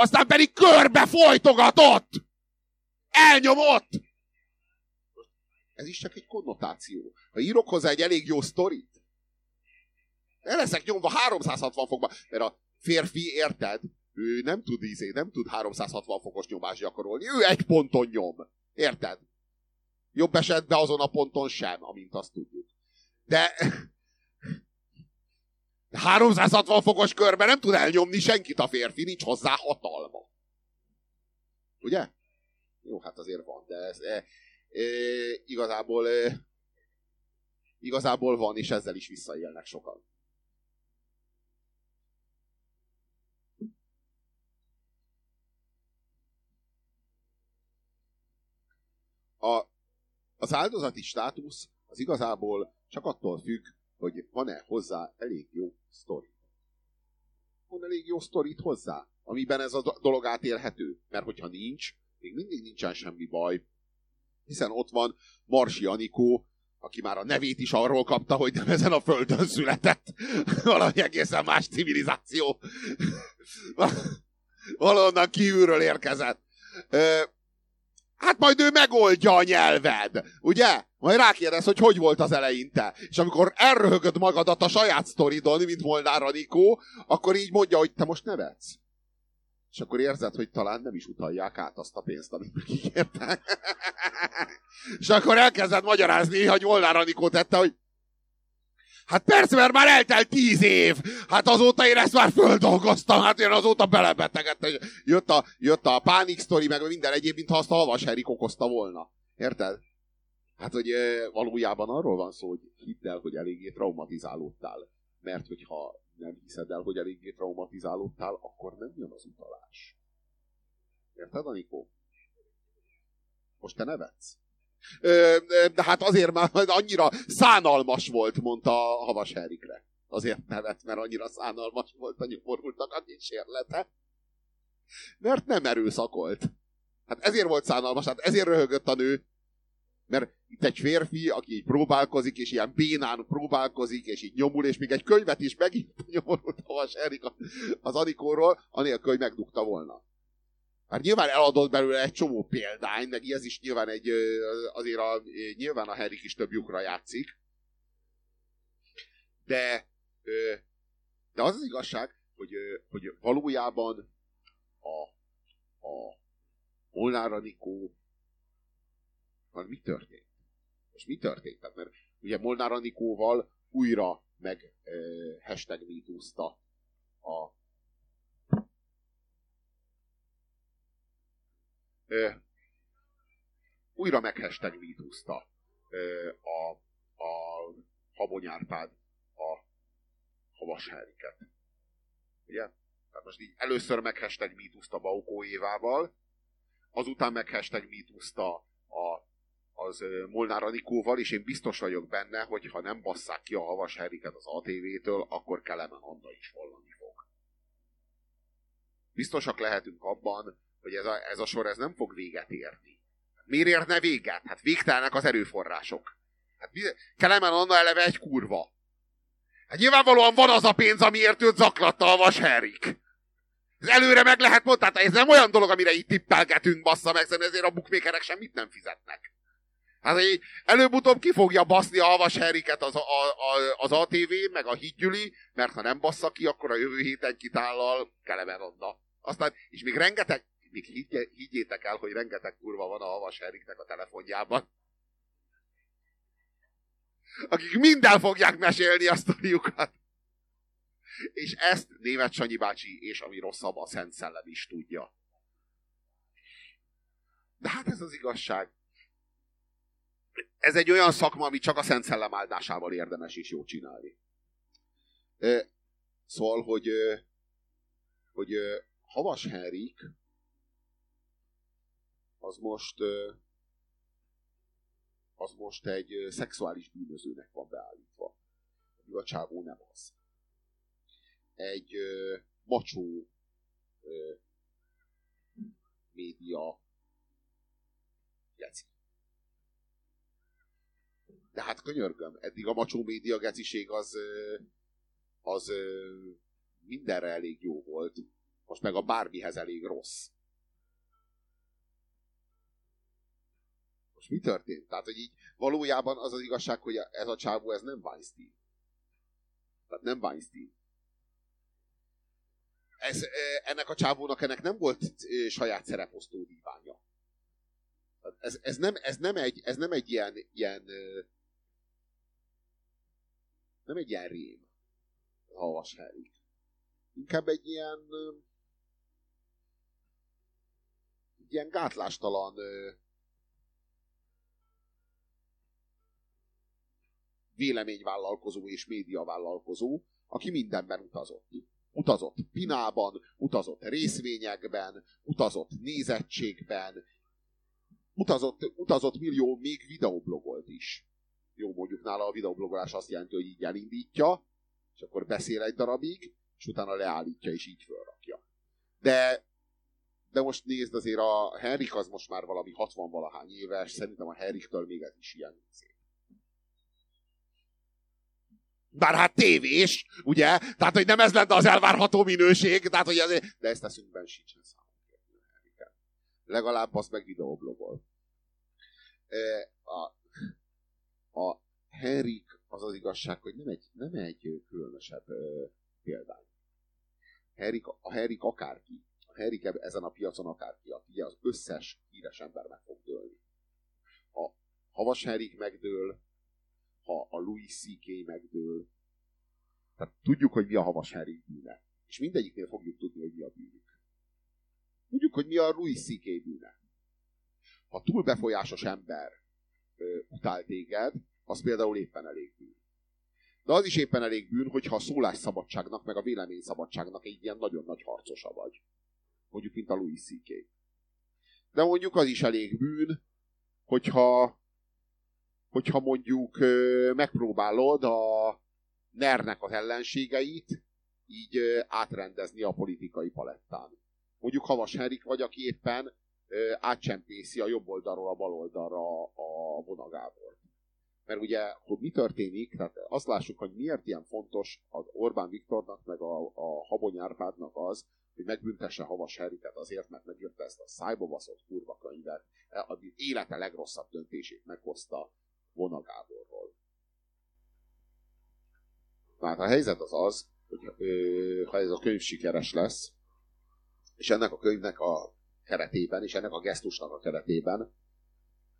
Speaker 1: aztán pedig körbe folytogatott. Elnyomott. Ez is csak egy konnotáció. Ha írok hozzá egy elég jó sztorit, el leszek nyomva 360 fokba, mert a férfi, érted? Ő nem tud ízé, nem tud 360 fokos nyomást gyakorolni. Ő egy ponton nyom. Érted? Jobb esetben azon a ponton sem, amint azt tudjuk. De 360 fokos körben nem tud elnyomni senkit a férfi, nincs hozzá hatalma. Ugye? Jó, hát azért van, de ez e, e, igazából e, igazából van, és ezzel is visszaélnek sokan. A, az áldozati státusz az igazából csak attól függ, hogy van-e hozzá elég jó sztori. Van elég jó sztorit hozzá, amiben ez a dolog átélhető. Mert hogyha nincs, még mindig nincsen semmi baj. Hiszen ott van Marsi Anikó, aki már a nevét is arról kapta, hogy nem ezen a földön született. [LAUGHS] Valami egészen más civilizáció. [LAUGHS] Valahonnan kívülről érkezett. Hát majd ő megoldja a nyelved, ugye? Majd rákérdez, hogy hogy volt az eleinte. És amikor elröhögöd magadat a saját sztoridon, mint Molnár Anikó, akkor így mondja, hogy te most nevetsz. És akkor érzed, hogy talán nem is utalják át azt a pénzt, amit megígértek. [LAUGHS] és akkor elkezded magyarázni, hogy Molnár Anikó tette, hogy Hát persze, mert már eltelt tíz év. Hát azóta én ezt már földolgoztam, hát én azóta belebetegedtem. Jött a, jött a pánik sztori, meg minden egyéb, mintha azt a havas okozta volna. Érted? Hát, hogy valójában arról van szó, hogy hidd el, hogy eléggé traumatizálódtál. Mert hogyha nem hiszed el, hogy eléggé traumatizálódtál, akkor nem jön az utalás. Érted, Anikó? Most te nevetsz? de hát azért már annyira szánalmas volt, mondta Havas Herikre. Azért nevet, mert annyira szánalmas volt a nyomorultak a kísérlete. Mert nem erőszakolt. Hát ezért volt szánalmas, hát ezért röhögött a nő. Mert itt egy férfi, aki így próbálkozik, és ilyen bénán próbálkozik, és így nyomul, és még egy könyvet is megint [LAUGHS] nyomorult Havas Erik az Anikóról, anélkül, hogy megdugta volna. Hát nyilván eladott belőle egy csomó példány, meg ez is nyilván egy, azért a, nyilván a Harry is több lyukra játszik. De, de az az igazság, hogy, hogy valójában a, a Molnár Anikó hát mi történt? És mi történt? Tehát, mert ugye Molnár Anikóval újra meg hashtag mítúzta a újra meghesteg mítúzta a, a Habonyárpád a Havas Heriket. Ugye? Tehát most így először meghesteg mítúzta Baukó Évával, azután meghesteg mítúzta a, az Molnár Anikóval, és én biztos vagyok benne, hogy ha nem basszák ki a Havas Heriket az ATV-től, akkor Kelemen Anna is hallani fog. Biztosak lehetünk abban, hogy ez a, ez a sor ez nem fog véget érni. Miért érne véget? Hát végtelnek az erőforrások. Hát Kelemen Anna eleve egy kurva. Hát nyilvánvalóan van az a pénz, amiért őt zaklatta a vasherik. Ez előre meg lehet mondani, tehát ez nem olyan dolog, amire itt tippelgetünk, bassza meg, ezért a bukmékerek semmit nem fizetnek. Hát egy előbb-utóbb ki fogja baszni a havas heriket az, a, a, az ATV, meg a hídgyüli, mert ha nem bassza ki, akkor a jövő héten kitállal Kelemen Anna. Aztán, és még rengeteg, még higgyétek el, hogy rengeteg kurva van a Havas Eriknek a telefonjában. Akik minden fogják mesélni a sztoriukat. És ezt német Sanyi bácsi és ami rosszabb, a Szent Szellem is tudja. De hát ez az igazság. Ez egy olyan szakma, ami csak a Szent Szellem áldásával érdemes is jó csinálni. Szóval, hogy, hogy Havas Henrik az most az most egy szexuális bűnözőnek van beállítva. A csávó nem az. Egy macsó média geci. De hát könyörgöm, eddig a macsó média geciség az, az mindenre elég jó volt. Most meg a bármihez elég rossz. Most mi történt? Tehát, hogy így valójában az az igazság, hogy ez a csávó, ez nem Weinstein. Tehát nem Weinstein. Ez, ennek a csávónak ennek nem volt saját szereposztó díványa. Ez, ez, nem, ez, nem egy, ez nem egy ilyen, ilyen nem egy ilyen rém havas Harry. Inkább egy ilyen egy ilyen gátlástalan véleményvállalkozó és médiavállalkozó, aki mindenben utazott. Utazott Pinában, utazott részvényekben, utazott nézettségben, utazott, utazott millió, még videoblogolt is. Jó, mondjuk nála a videoblogolás azt jelenti, hogy így elindítja, és akkor beszél egy darabig, és utána leállítja, és így fölrakja. De, de most nézd, azért a Henrik az most már valami 60 valahány éves, szerintem a Henriktől még ez is ilyen szép. Bár hát tévés, ugye? Tehát, hogy nem ez lenne az elvárható minőség, tehát, hogy azért... De ezt teszünk benne sincsen számomra. Legalább azt meg videoblogol. A, a Henrik az az igazság, hogy nem egy, nem egy különösebb példány. Henrik, a Henrik akárki, a Henrik ezen a piacon akárki, ugye az összes híres ember meg fog dőlni. Ha Havas Henrik megdől, ha a Louis C.K. megdől, Tehát tudjuk, hogy mi a Havas Henrik bűne. És mindegyiknél fogjuk tudni, hogy mi a bűnük. Tudjuk, hogy mi a Louis C.K. bűne. Ha túl befolyásos ember ö, utál téged, az például éppen elég bűn. De az is éppen elég bűn, hogyha a szólásszabadságnak, meg a véleményszabadságnak egy ilyen nagyon nagy harcosa vagy. Mondjuk, mint a Louis C.K. De mondjuk az is elég bűn, hogyha, hogyha mondjuk megpróbálod a NER-nek az ellenségeit így átrendezni a politikai palettán. Mondjuk Havas Henrik vagy, aki éppen átcsempészi a jobb oldalról a bal oldalra a vonagábort. Mert ugye, hogy mi történik, tehát azt lássuk, hogy miért ilyen fontos az Orbán Viktornak, meg a, a Habony Árpádnak az, hogy megbüntesse Havas Henriket azért, mert megírta ezt a szájba baszott kurva könyvet, az élete legrosszabb döntését meghozta Vona Gáborról. Tehát a helyzet az az, hogy ö, ha ez a könyv sikeres lesz, és ennek a könyvnek a keretében, és ennek a gesztusnak a keretében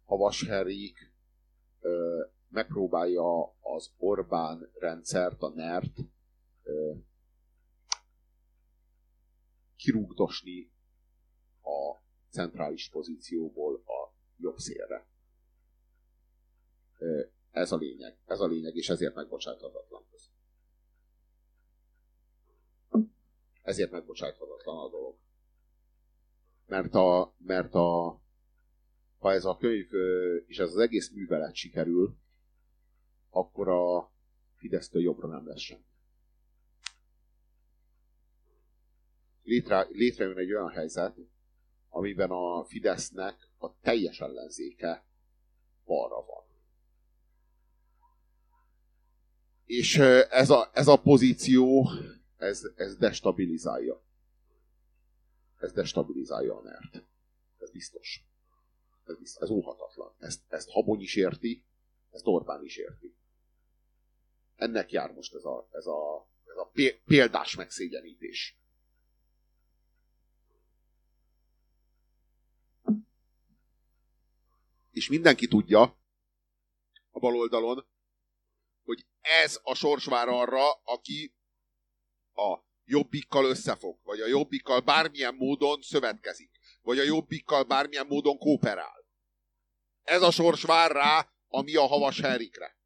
Speaker 1: Havas Henrik ö, megpróbálja az Orbán rendszert, a NERT ö, kirúgdosni a centrális pozícióból a jobb szélre. Ez a lényeg. Ez a lényeg, és ezért megbocsáthatatlan. Ezért megbocsáthatatlan a dolog. Mert a, mert a ha ez a könyv és ez az egész művelet sikerül, akkor a Fidesztől jobbra nem lesz semmi. létre, létrejön egy olyan helyzet, amiben a Fidesznek a teljes ellenzéke balra van. És ez a, ez a pozíció, ez, ez destabilizálja. Ez destabilizálja a nert. Ez biztos. Ez, biztos. ez óhatatlan. Ezt, ezt Habony is érti, ezt Orbán is érti. Ennek jár most ez a, ez a, ez a példás megszégyenítés. és mindenki tudja a bal oldalon, hogy ez a sors vár arra, aki a jobbikkal összefog, vagy a jobbikkal bármilyen módon szövetkezik, vagy a jobbikkal bármilyen módon kooperál. Ez a sors vár rá, ami a havas Henrikre.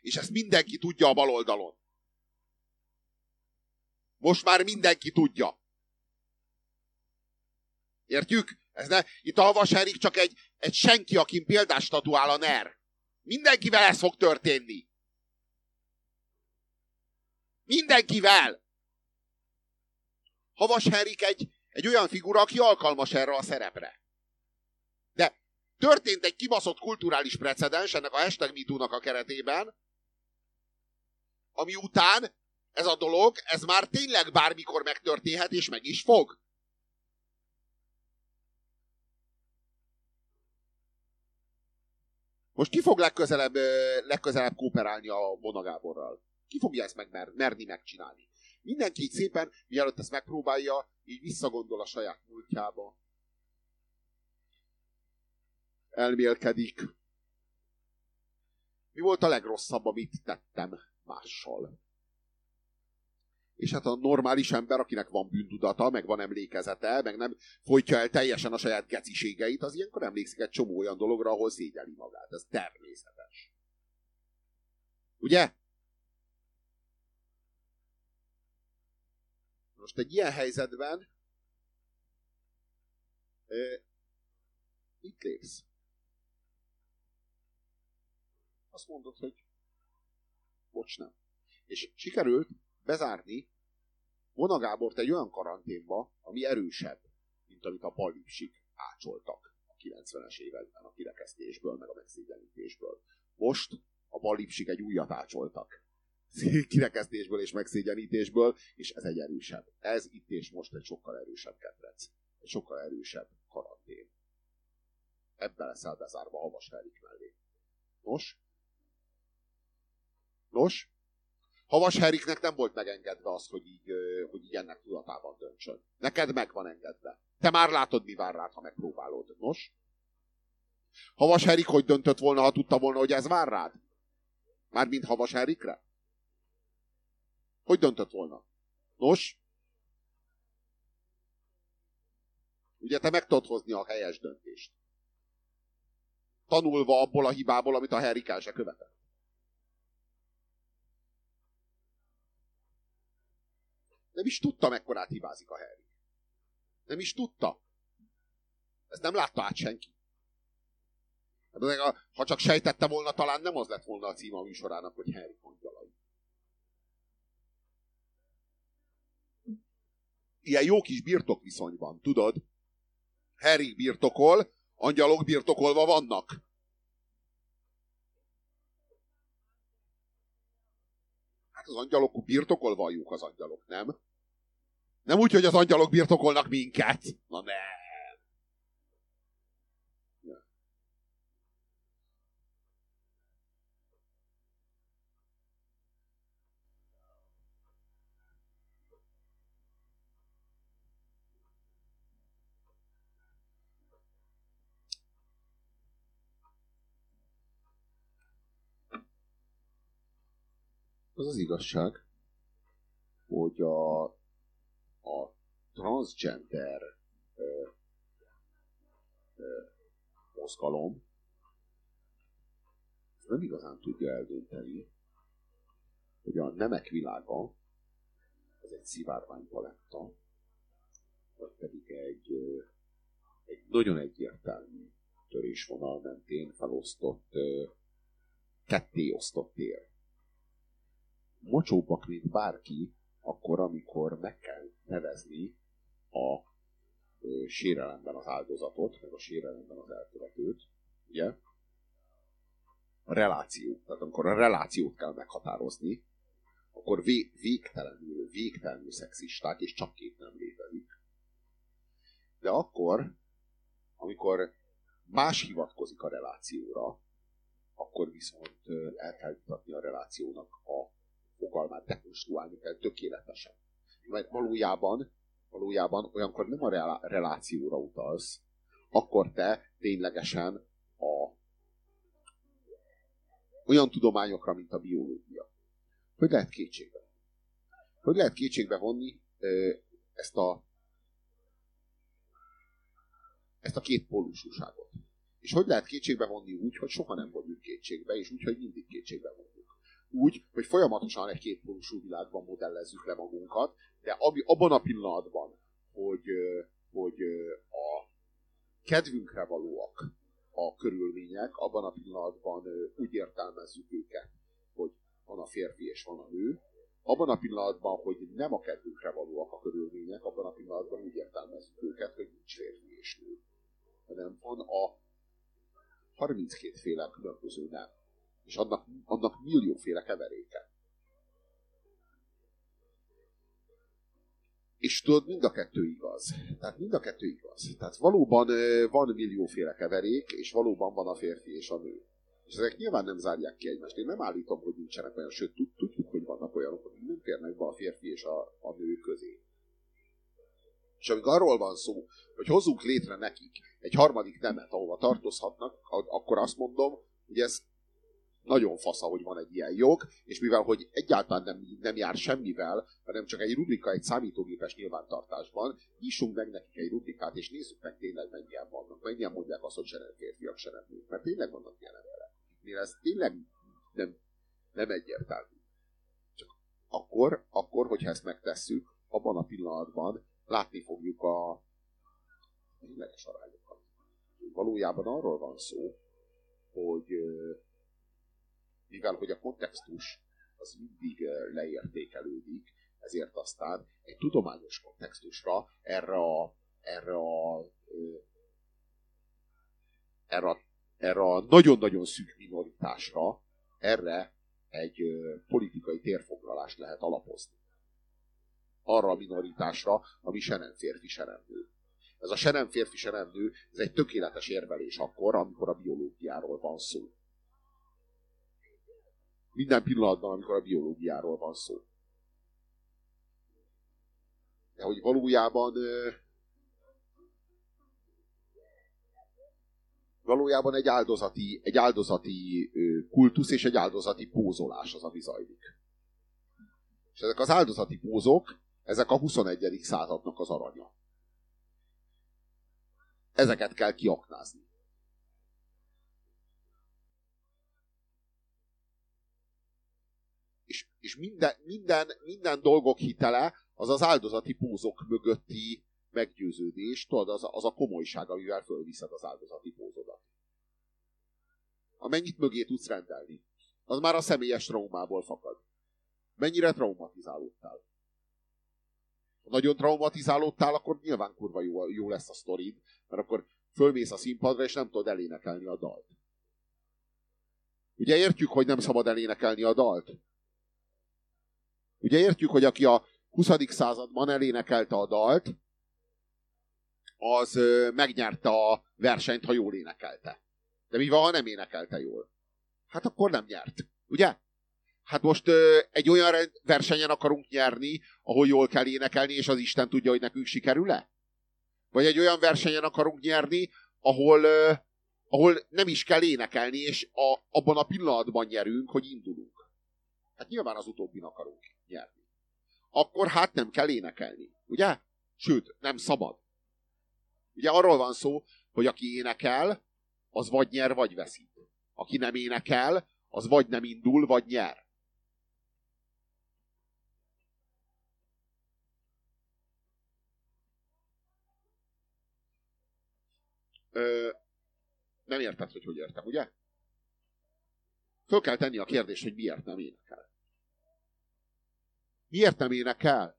Speaker 1: És ezt mindenki tudja a bal oldalon. Most már mindenki tudja. Értjük? Ez ne, itt a havas Henrik csak egy, egy senki, akin példást statuál a NER. Mindenkivel ez fog történni. Mindenkivel! Havas Henrik egy, egy olyan figura, aki alkalmas erre a szerepre. De történt egy kibaszott kulturális precedens ennek a hashtag MeToo-nak a keretében, ami után ez a dolog, ez már tényleg bármikor megtörténhet, és meg is fog. Most ki fog legközelebb, legközelebb kooperálni a Bona Gáborral? Ki fogja ezt meg merni megcsinálni? Mindenki így szépen, mielőtt ezt megpróbálja, így visszagondol a saját múltjába. Elmélkedik. Mi volt a legrosszabb, amit tettem mással? és hát a normális ember, akinek van bűntudata, meg van emlékezete, meg nem folytja el teljesen a saját geciségeit, az ilyenkor emlékszik egy csomó olyan dologra, ahol szégyeli magát. Ez természetes. Ugye? Most egy ilyen helyzetben itt lépsz. Azt mondod, hogy bocs, nem. És sikerült bezárni Vona Gábort egy olyan karanténba, ami erősebb, mint amit a ballipsik ácsoltak a 90-es években a kirekesztésből, meg a megszégyenítésből. Most a ballipsik egy újat ácsoltak [LAUGHS] kirekesztésből és megszégyenítésből, és ez egy erősebb. Ez itt és most egy sokkal erősebb ketrec. Egy sokkal erősebb karantén. Ebben leszel bezárva havas mellé. Nos? Nos? Havas Heriknek nem volt megengedve az, hogy így, hogy így ennek tudatában döntsön. Neked meg van engedve. Te már látod, mi vár rád, ha megpróbálod. Nos? Havas Herik hogy döntött volna, ha tudta volna, hogy ez vár rád? Mármint Havas Herikre? Hogy döntött volna? Nos? Ugye te meg tudod hozni a helyes döntést. Tanulva abból a hibából, amit a Harry se követett. Nem is tudta, mekkorát hibázik a Harry. Nem is tudta. Ezt nem látta át senki. Hát ha csak sejtette volna, talán nem az lett volna a címe a műsorának, hogy Harry angyalai. Ilyen jó kis birtok viszonyban, tudod? Harry birtokol, angyalok birtokolva vannak. Hát az angyalok birtokolva a az angyalok, nem? Nem úgy, hogy az angyalok birtokolnak minket. Na ne. Az az igazság, hogy a, a transgender ö, ö, mozgalom nem igazán tudja eldönteni, hogy a nemek világa az egy szivárványpaletta, vagy pedig egy, egy nagyon egyértelmű törésvonal mentén felosztott, ketté osztott tér mocsóbbak, mint bárki, akkor, amikor meg kell nevezni a ö, sérelemben az áldozatot, meg a sérelemben az elkövetőt, ugye? A reláció. Tehát amikor a relációt kell meghatározni, akkor vé, végtelenül, végtelenül szexisták, és csak két nem létezik. De akkor, amikor más hivatkozik a relációra, akkor viszont el kell jutatni a relációnak a fogalmát dekonstruálni kell tökéletesen. Mert valójában, valójában olyankor nem a relációra utalsz, akkor te ténylegesen a olyan tudományokra, mint a biológia. Hogy lehet kétségbe? Hogy lehet kétségbe vonni ezt a ezt a két pólusúságot? És hogy lehet kétségbe vonni úgy, hogy soha nem vonjuk kétségbe, és úgy, hogy mindig kétségbe vonjuk? Úgy, hogy folyamatosan egy kétpólusú világban modellezzük le magunkat, de ami, abban a pillanatban, hogy, hogy a kedvünkre valóak a körülmények, abban a pillanatban úgy értelmezzük őket, hogy van a férfi és van a nő, abban a pillanatban, hogy nem a kedvünkre valóak a körülmények, abban a pillanatban úgy értelmezzük őket, hogy nincs férfi és nő. Hanem van a 32 féle különböző nem és annak, annak millióféle keveréke. És tudod, mind a kettő igaz. Tehát mind a kettő igaz. Tehát valóban van millióféle keverék, és valóban van a férfi és a nő. És ezek nyilván nem zárják ki egymást. Én nem állítom, hogy nincsenek olyan, sőt, tudjuk, hogy vannak olyanok, hogy nem férnek be a férfi és a, a nő közé. És amikor arról van szó, hogy hozzunk létre nekik egy harmadik nemet, ahova tartozhatnak, akkor azt mondom, hogy ez nagyon fasza, hogy van egy ilyen jog, és mivel, hogy egyáltalán nem, nem jár semmivel, hanem csak egy rubrika egy számítógépes nyilvántartásban, nyissunk meg nekik egy rubrikát, és nézzük meg tényleg mennyien vannak, mennyien mondják azt, hogy se nem férfiak, se nem nők, mert tényleg vannak ilyen emberek, akiknél ez tényleg nem, nem egyértelmű. Csak akkor, akkor, hogyha ezt megtesszük, abban a pillanatban látni fogjuk a tényleges arányokat. Valójában arról van szó, hogy mivel hogy a kontextus az mindig leértékelődik, ezért aztán egy tudományos kontextusra erre a, erre a, erre a, erre a nagyon-nagyon szűk minoritásra, erre egy politikai térfoglalást lehet alapozni. Arra a minoritásra, ami se nem férfi, se nem nő. Ez a se nem férfi, se nem nő, ez egy tökéletes érvelés akkor, amikor a biológiáról van szó. Minden pillanatban, amikor a biológiáról van szó. De hogy valójában valójában egy áldozati, egy áldozati kultusz és egy áldozati pózolás az, ami zajlik. És ezek az áldozati pózok, ezek a 21. századnak az aranya. Ezeket kell kiaknázni. És, minden, minden, minden dolgok hitele az az áldozati pózok mögötti meggyőződés, tudod, az, az a komolyság, amivel fölviszed az áldozati pózodat. Amennyit mögé tudsz rendelni. Az már a személyes traumából fakad. Mennyire traumatizálódtál? Ha nagyon traumatizálódtál, akkor nyilván kurva jó, jó lesz a sztorid, mert akkor fölmész a színpadra, és nem tudod elénekelni a dalt. Ugye értjük, hogy nem szabad elénekelni a dalt? Ugye értjük, hogy aki a 20. században elénekelte a dalt, az megnyerte a versenyt, ha jól énekelte. De mi van, ha nem énekelte jól? Hát akkor nem nyert. Ugye? Hát most ö, egy olyan versenyen akarunk nyerni, ahol jól kell énekelni, és az Isten tudja, hogy nekünk sikerül-e? Vagy egy olyan versenyen akarunk nyerni, ahol, ö, ahol nem is kell énekelni, és a, abban a pillanatban nyerünk, hogy indulunk. Hát nyilván az utóbbin akarunk nyerni. Akkor hát nem kell énekelni, ugye? Sőt, nem szabad. Ugye arról van szó, hogy aki énekel, az vagy nyer, vagy veszít. Aki nem énekel, az vagy nem indul, vagy nyer. Ö, nem érted, hogy hogy értem, ugye? Föl kell tenni a kérdést, hogy miért nem énekel. Miért nem énekel?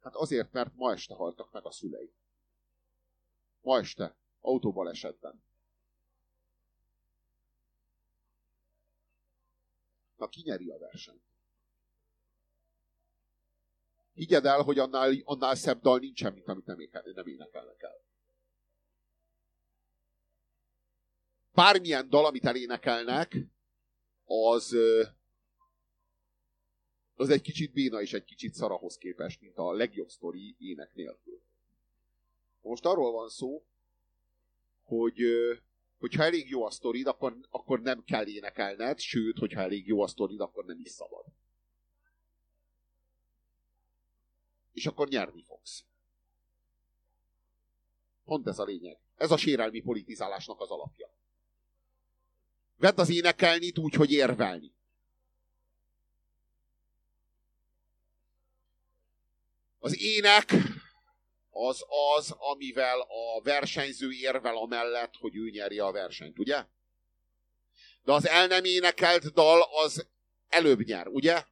Speaker 1: Hát azért, mert ma este haltak meg a szülei. Ma este, autóbalesetben. Na, ki nyeri a versenyt? Higgyed el, hogy annál, annál szebb dal nincsen, mint amit nem, énekel, nem énekelnek el. Bármilyen dal, amit elénekelnek, az, az egy kicsit béna és egy kicsit szarahoz képest, mint a legjobb sztori ének nélkül. Most arról van szó, hogy hogyha elég jó a sztorid, akkor, akkor nem kell énekelned, sőt, hogyha elég jó a sztorid, akkor nem is szabad. És akkor nyerni fogsz. Pont ez a lényeg. Ez a sérelmi politizálásnak az alapja. Vedd az énekelni úgy, hogy érvelni. Az ének az az, amivel a versenyző érvel amellett, hogy ő nyerje a versenyt, ugye? De az el nem énekelt dal az előbb nyer, ugye?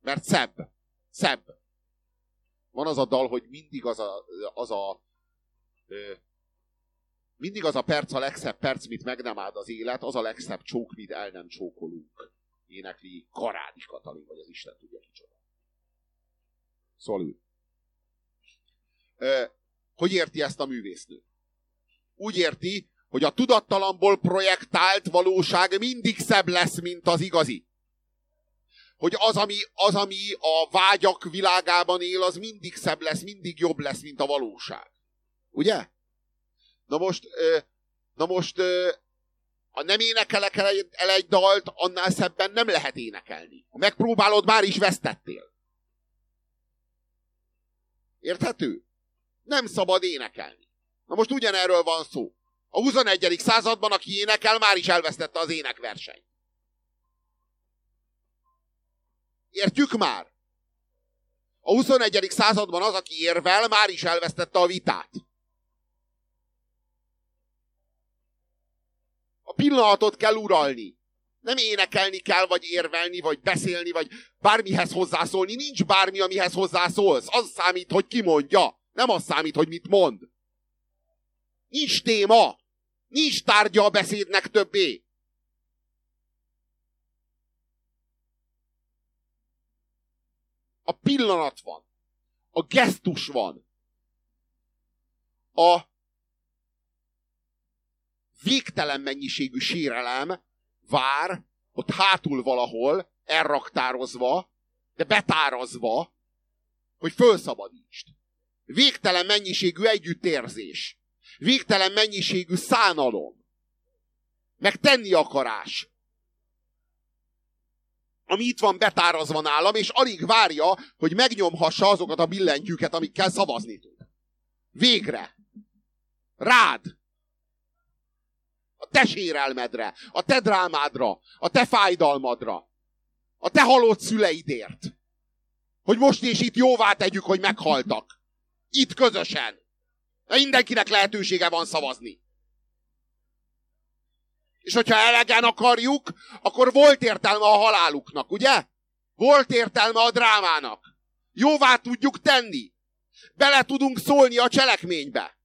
Speaker 1: Mert szebb. Szebb. Van az a dal, hogy mindig az a, az a mindig az a perc a legszebb perc, mit meg nem áld az élet, az a legszebb csók, mit el nem csókolunk. Énekli Karádi Katalin, vagy az Isten tudja kicsoda. Ő. Hogy érti ezt a művésznő? Úgy érti, hogy a tudattalamból projektált valóság mindig szebb lesz, mint az igazi. Hogy az ami, az, ami a vágyak világában él, az mindig szebb lesz, mindig jobb lesz, mint a valóság. Ugye? Na most, na most, ha nem énekelek el egy, el egy dalt, annál szebben nem lehet énekelni. Ha megpróbálod, már is vesztettél. Érthető? nem szabad énekelni. Na most ugyanerről van szó. A 21. században, aki énekel, már is elvesztette az énekversenyt. Értjük már? A 21. században az, aki érvel, már is elvesztette a vitát. A pillanatot kell uralni. Nem énekelni kell, vagy érvelni, vagy beszélni, vagy bármihez hozzászólni. Nincs bármi, amihez hozzászólsz. Az számít, hogy ki mondja. Nem az számít, hogy mit mond. Nincs téma. Nincs tárgya a beszédnek többé. A pillanat van. A gesztus van. A végtelen mennyiségű sérelem vár ott hátul valahol, elraktározva, de betárazva, hogy fölszabadítsd. Végtelen mennyiségű együttérzés. Végtelen mennyiségű szánalom. Meg tenni akarás. ami itt van betárazva nálam, és alig várja, hogy megnyomhassa azokat a billentyűket, amikkel szavazni tud. Végre! Rád! Te sérelmedre, a te drámádra, a te fájdalmadra, a te halott szüleidért. Hogy most és itt jóvá tegyük, hogy meghaltak. Itt közösen. De mindenkinek lehetősége van szavazni. És hogyha elegen akarjuk, akkor volt értelme a haláluknak, ugye? Volt értelme a drámának. Jóvá tudjuk tenni. Bele tudunk szólni a cselekménybe.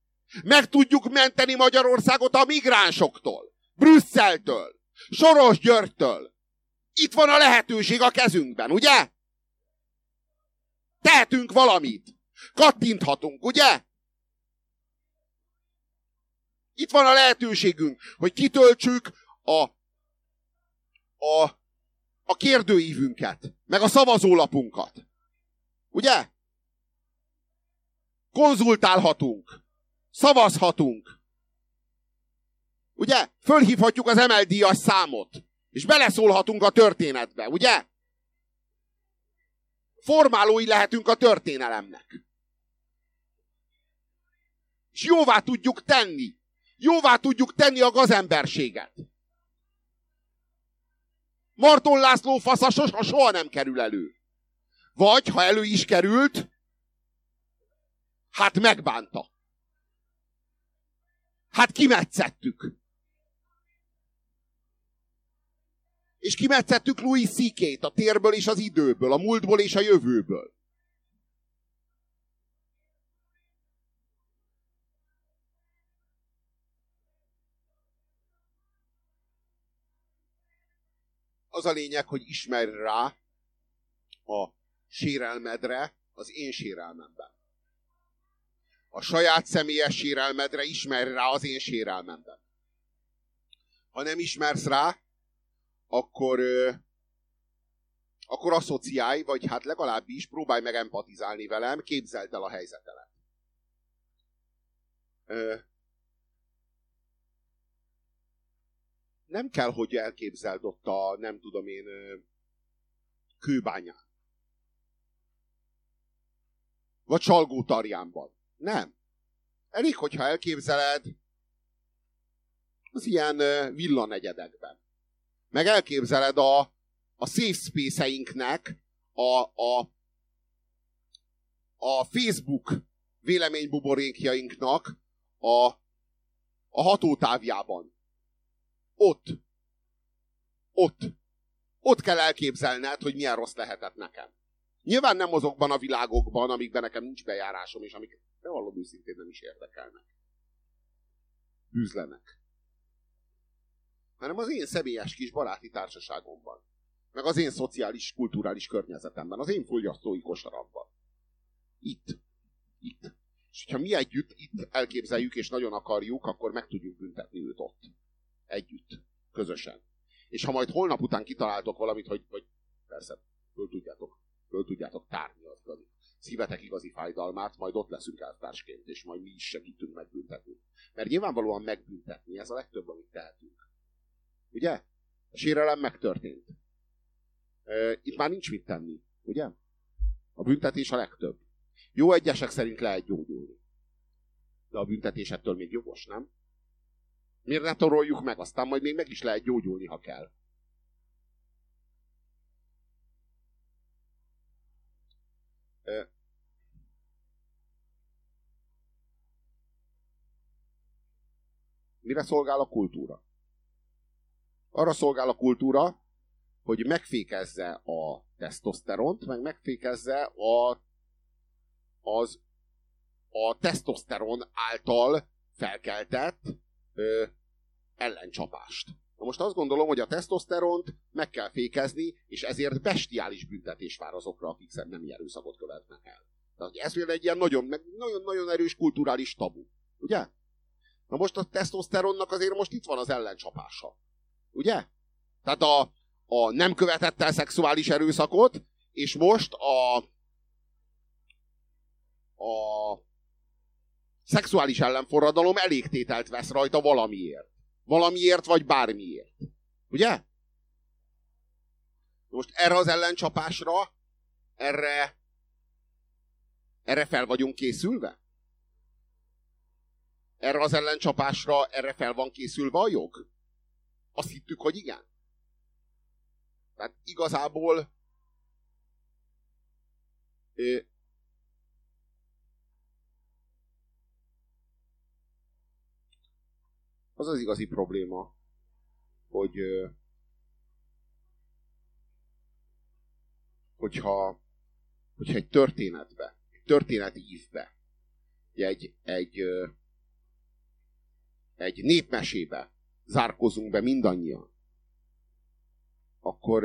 Speaker 1: Meg tudjuk menteni Magyarországot a migránsoktól. Brüsszeltől. Soros Györgytől. Itt van a lehetőség a kezünkben, ugye? Tehetünk valamit. Kattinthatunk, ugye? Itt van a lehetőségünk, hogy kitöltsük a, a, a kérdőívünket, meg a szavazólapunkat. Ugye? Konzultálhatunk. Szavazhatunk. Ugye? Fölhívhatjuk az MLD-as számot. És beleszólhatunk a történetbe, ugye? Formálói lehetünk a történelemnek. És jóvá tudjuk tenni. Jóvá tudjuk tenni a gazemberséget. Marton László fasza soha, soha nem kerül elő. Vagy, ha elő is került, hát megbánta. Hát kimetszettük. És kimetszettük Louis ck a térből és az időből, a múltból és a jövőből. Az a lényeg, hogy ismerj rá a sérelmedre az én sérelmemben. A saját személyes sérelmedre ismerj rá az én sérelmemben. Ha nem ismersz rá, akkor, akkor asszociálj, vagy hát legalábbis próbálj meg empatizálni velem, képzeld el a helyzetelet. Nem kell, hogy elképzeld ott a, nem tudom én, kőbányán. Vagy tarjánban. Nem. Elég, hogyha elképzeled az ilyen villanegyedekben meg elképzeled a, a safe space-einknek a, a, a Facebook véleménybuborékjainknak a, a hatótávjában. Ott. Ott. Ott kell elképzelned, hogy milyen rossz lehetett nekem. Nyilván nem azokban a világokban, amikben nekem nincs bejárásom, és amik bevallom őszintén nem is érdekelnek. Bűzlenek hanem az én személyes kis baráti társaságomban. Meg az én szociális, kulturális környezetemben, az én fogyasztói kosaramban. Itt. Itt. És hogyha mi együtt itt elképzeljük és nagyon akarjuk, akkor meg tudjuk büntetni őt ott. Együtt. Közösen. És ha majd holnap után kitaláltok valamit, hogy, hogy persze, föl tudjátok, föl tudjátok tárni az igazi szívetek igazi fájdalmát, majd ott leszünk eltársként, és majd mi is segítünk megbüntetni. Mert nyilvánvalóan megbüntetni, ez a legtöbb, amit tehetünk. Ugye? A sérelem megtörtént. Itt már nincs mit tenni, ugye? A büntetés a legtöbb. Jó egyesek szerint lehet gyógyulni. De a büntetés ettől még jogos, nem? Miért ne toroljuk meg? Aztán majd még meg is lehet gyógyulni, ha kell. Mire szolgál a kultúra? Arra szolgál a kultúra, hogy megfékezze a tesztoszteront, meg megfékezze a, az, a tesztoszteron által felkeltett ö, ellencsapást. Na most azt gondolom, hogy a tesztoszteront meg kell fékezni, és ezért bestiális büntetés vár azokra, akik nem erőszakot követnek el. Tehát ez például egy ilyen nagyon-nagyon erős kulturális tabu. Ugye? Na most a tesztoszteronnak azért most itt van az ellencsapása. Ugye? Tehát a, a nem követett el szexuális erőszakot, és most a, a szexuális ellenforradalom elégtételt vesz rajta valamiért. Valamiért, vagy bármiért. Ugye? Most erre az ellencsapásra, erre, erre fel vagyunk készülve? Erre az ellencsapásra, erre fel van készülve a jog? Azt hittük, hogy igen. Tehát igazából az az igazi probléma, hogy hogyha, hogyha egy történetbe, egy történeti ívbe, egy, egy, egy népmesébe zárkozunk be mindannyian, akkor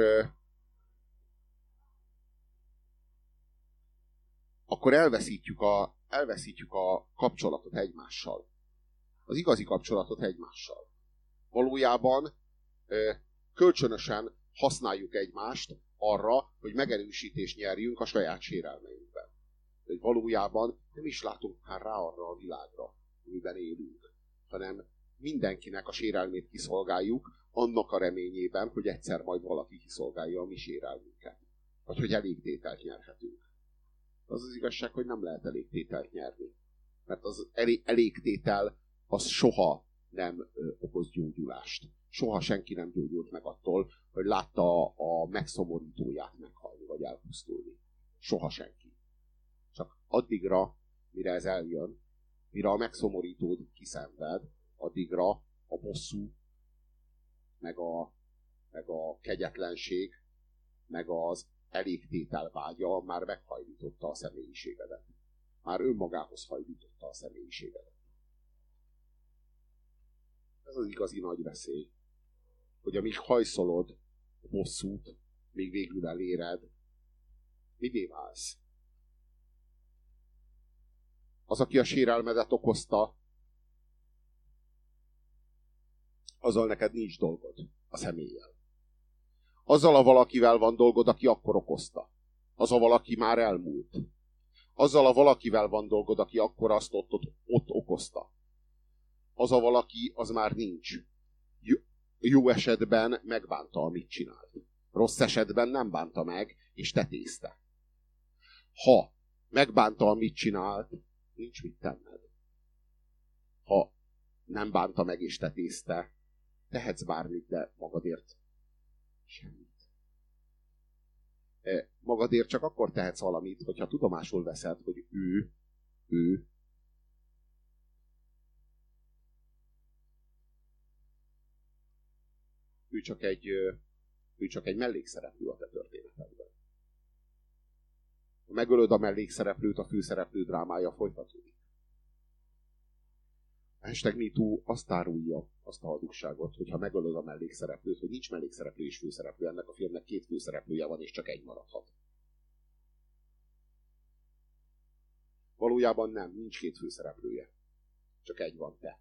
Speaker 1: akkor elveszítjük a, elveszítjük a kapcsolatot egymással. Az igazi kapcsolatot egymással. Valójában kölcsönösen használjuk egymást arra, hogy megerősítést nyerjünk a saját sérelmeinkben. Hogy valójában nem is látunk már rá arra a világra, amiben élünk, hanem mindenkinek a sérelmét kiszolgáljuk, annak a reményében, hogy egyszer majd valaki kiszolgálja a mi sérelmünket. Vagy hogy elégtételt nyerhetünk. Az az igazság, hogy nem lehet elégtételt nyerni. Mert az elégtétel az soha nem okoz gyógyulást. Soha senki nem gyógyult meg attól, hogy látta a megszomorítóját meghalni, vagy elpusztulni. Soha senki. Csak addigra, mire ez eljön, mire a megszomorítód kiszenved, addigra a bosszú, meg a, meg a kegyetlenség, meg az elégtétel vágya már meghajlította a személyiségedet. Már önmagához hajlította a személyiségedet. Ez az igazi nagy veszély, hogy amíg hajszolod a bosszút, még végül eléred, mivé válsz? Az, aki a sérelmedet okozta, azzal neked nincs dolgod a személlyel. Azzal a valakivel van dolgod, aki akkor okozta. Az a valaki már elmúlt. Azzal a valakivel van dolgod, aki akkor azt ott, ott, ott okozta. Az a valaki, az már nincs. Jó, jó esetben megbánta, amit csinált. Rossz esetben nem bánta meg, és tetézte. Ha megbánta, amit csinált, nincs mit tenned. Ha nem bánta meg és tetézte, tehetsz bármit, de magadért Semmit. E, magadért csak akkor tehetsz valamit, hogyha tudomásul veszed, hogy ő, ő ő csak egy, ő csak egy mellékszereplő a te történetedben. Ha megölöd a mellékszereplőt, a főszereplő drámája folytatódik. Hashtag MeToo azt árulja azt a hazugságot, hogyha megölöd a mellékszereplőt, hogy nincs mellékszereplő és főszereplő, ennek a filmnek két főszereplője van, és csak egy maradhat. Valójában nem, nincs két főszereplője. Csak egy van te.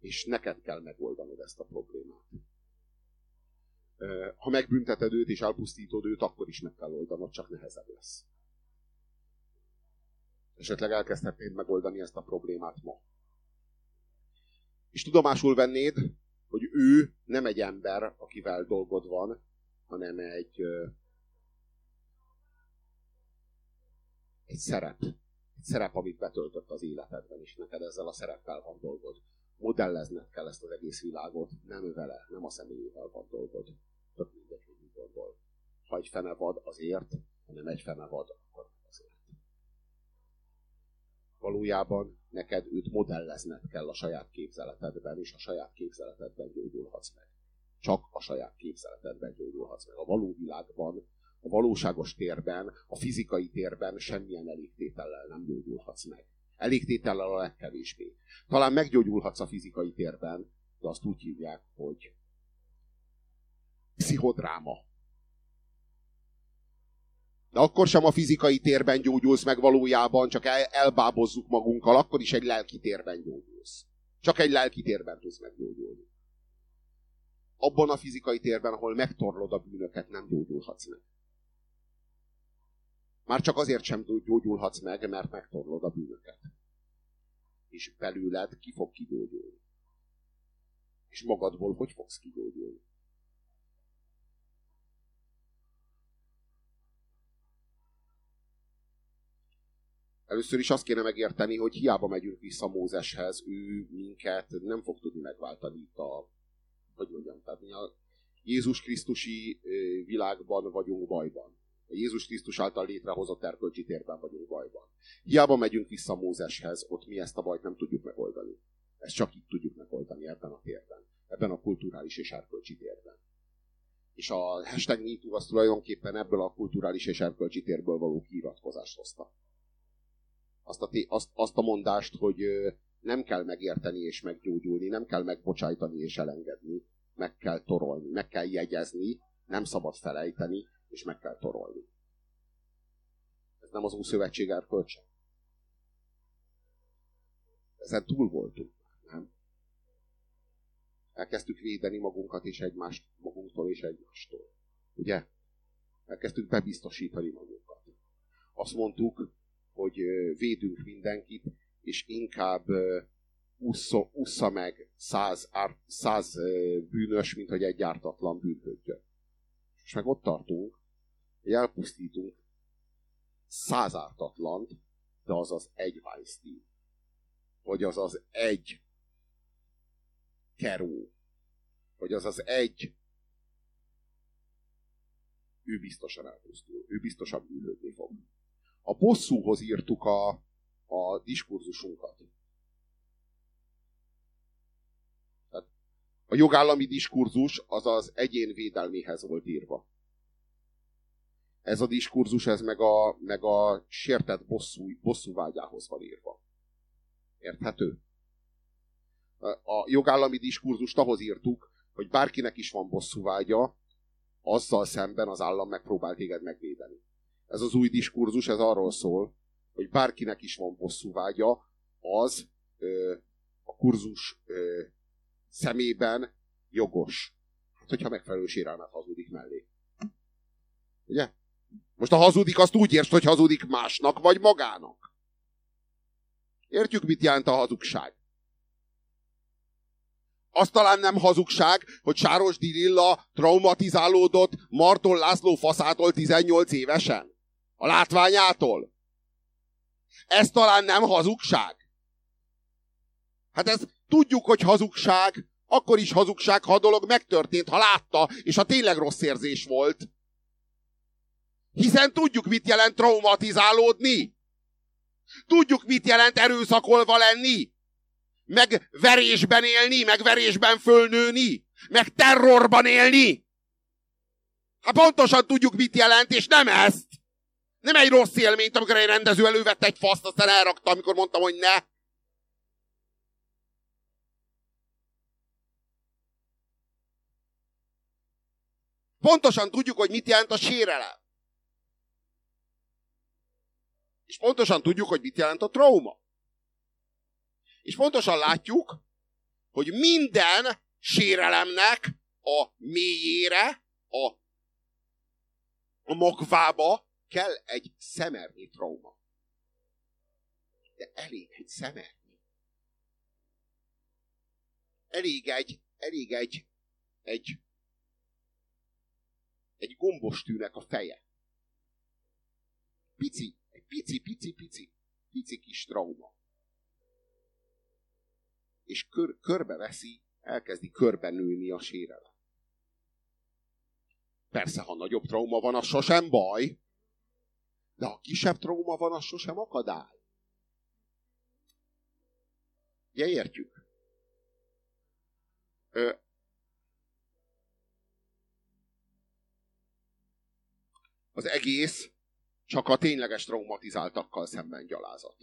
Speaker 1: És neked kell megoldanod ezt a problémát. Ha megbünteted őt és elpusztítod őt, akkor is meg kell oldanod, csak nehezebb lesz. Esetleg elkezdhetnéd megoldani ezt a problémát ma és tudomásul vennéd, hogy ő nem egy ember, akivel dolgod van, hanem egy, egy szerep. Egy szerep, amit betöltött az életedben, és neked ezzel a szereppel van dolgod. Modellezned kell ezt az egész világot, nem vele, nem a személyével van dolgod. Tök mindegy, hogy mit gondol. Ha egy fene vad azért, ha nem egy fene vad, akkor azért. Valójában neked őt modellezned kell a saját képzeletedben, és a saját képzeletedben gyógyulhatsz meg. Csak a saját képzeletedben gyógyulhatsz meg. A való világban, a valóságos térben, a fizikai térben semmilyen elégtétellel nem gyógyulhatsz meg. Elégtétellel a legkevésbé. Talán meggyógyulhatsz a fizikai térben, de azt úgy hívják, hogy pszichodráma de akkor sem a fizikai térben gyógyulsz meg valójában, csak el, elbábozzuk magunkkal, akkor is egy lelki térben gyógyulsz. Csak egy lelki térben tudsz meggyógyulni. Abban a fizikai térben, ahol megtorlod a bűnöket, nem gyógyulhatsz meg. Már csak azért sem gyógyulhatsz meg, mert megtorlod a bűnöket. És belőled ki fog kigyógyulni. És magadból hogy fogsz kigyógyulni? Először is azt kéne megérteni, hogy hiába megyünk vissza Mózeshez, ő minket nem fog tudni megváltani itt a, hogy mondjam, tehát mi a Jézus Krisztusi világban vagyunk bajban. A Jézus Krisztus által létrehozott erkölcsi térben vagyunk bajban. Hiába megyünk vissza Mózeshez, ott mi ezt a bajt nem tudjuk megoldani. Ezt csak itt tudjuk megoldani ebben a térben. Ebben a kulturális és erkölcsi térben. És a hashtag MeToo az tulajdonképpen ebből a kulturális és erkölcsi térből való kiiratkozást hozta. Azt a, azt, azt a mondást, hogy nem kell megérteni és meggyógyulni, nem kell megbocsájtani és elengedni, meg kell torolni, meg kell jegyezni, nem szabad felejteni, és meg kell torolni. Ez nem az Ószövetség erkölcse? Ezen túl voltunk, nem? Elkezdtük védeni magunkat és egymást, magunktól és egymástól. Ugye? Elkezdtük bebiztosítani magunkat. Azt mondtuk, hogy védünk mindenkit, és inkább ussza, ussza meg száz, ár, száz bűnös, mint hogy egy ártatlan bűnhődjön. És meg ott tartunk, hogy elpusztítunk száz ártatlant, de az az egy Weinstein. Vagy az az egy Keró. Vagy az az egy ő biztosan elpusztul. Ő biztosan bűnhődni fog. A bosszúhoz írtuk a, a diskurzusunkat. Tehát a jogállami diskurzus az az egyén védelméhez volt írva. Ez a diskurzus, ez meg a, meg a sértett bosszú, bosszú vágyához van írva. Érthető? A jogállami diskurzust ahhoz írtuk, hogy bárkinek is van bosszú vágya, azzal szemben az állam megpróbál téged megvédeni. Ez az új diskurzus, ez arról szól, hogy bárkinek is van bosszú vágya, az ö, a kurzus ö, szemében jogos. Hát, hogyha megfelelő sérelmet hazudik mellé. Ugye? Most a hazudik azt úgy értsd, hogy hazudik másnak, vagy magának. Értjük, mit jelent a hazugság? Azt talán nem hazugság, hogy Sáros Dirilla traumatizálódott Marton László faszától 18 évesen. A látványától? Ez talán nem hazugság? Hát ez tudjuk, hogy hazugság, akkor is hazugság, ha a dolog megtörtént, ha látta, és ha tényleg rossz érzés volt. Hiszen tudjuk, mit jelent traumatizálódni. Tudjuk, mit jelent erőszakolva lenni. Meg verésben élni, meg verésben fölnőni. Meg terrorban élni. Hát pontosan tudjuk, mit jelent, és nem ezt. Nem egy rossz élményt, amikor egy rendező elővette egy faszt, aztán elrakta, amikor mondtam, hogy ne. Pontosan tudjuk, hogy mit jelent a sérelem. És pontosan tudjuk, hogy mit jelent a trauma. És pontosan látjuk, hogy minden sérelemnek a mélyére, a, a magvába kell egy szemernyi trauma. De elég egy szemernyi. Elég egy, elég egy, egy, egy gombostűnek a feje. Pici, egy pici, pici, pici, pici kis trauma. És kör, körbe veszi, elkezdi körbe nőni a sérelem. Persze, ha nagyobb trauma van, az sosem baj, de ha kisebb trauma van, az sosem akadály. Ugye értjük? Ö, az egész csak a tényleges traumatizáltakkal szemben gyalázat.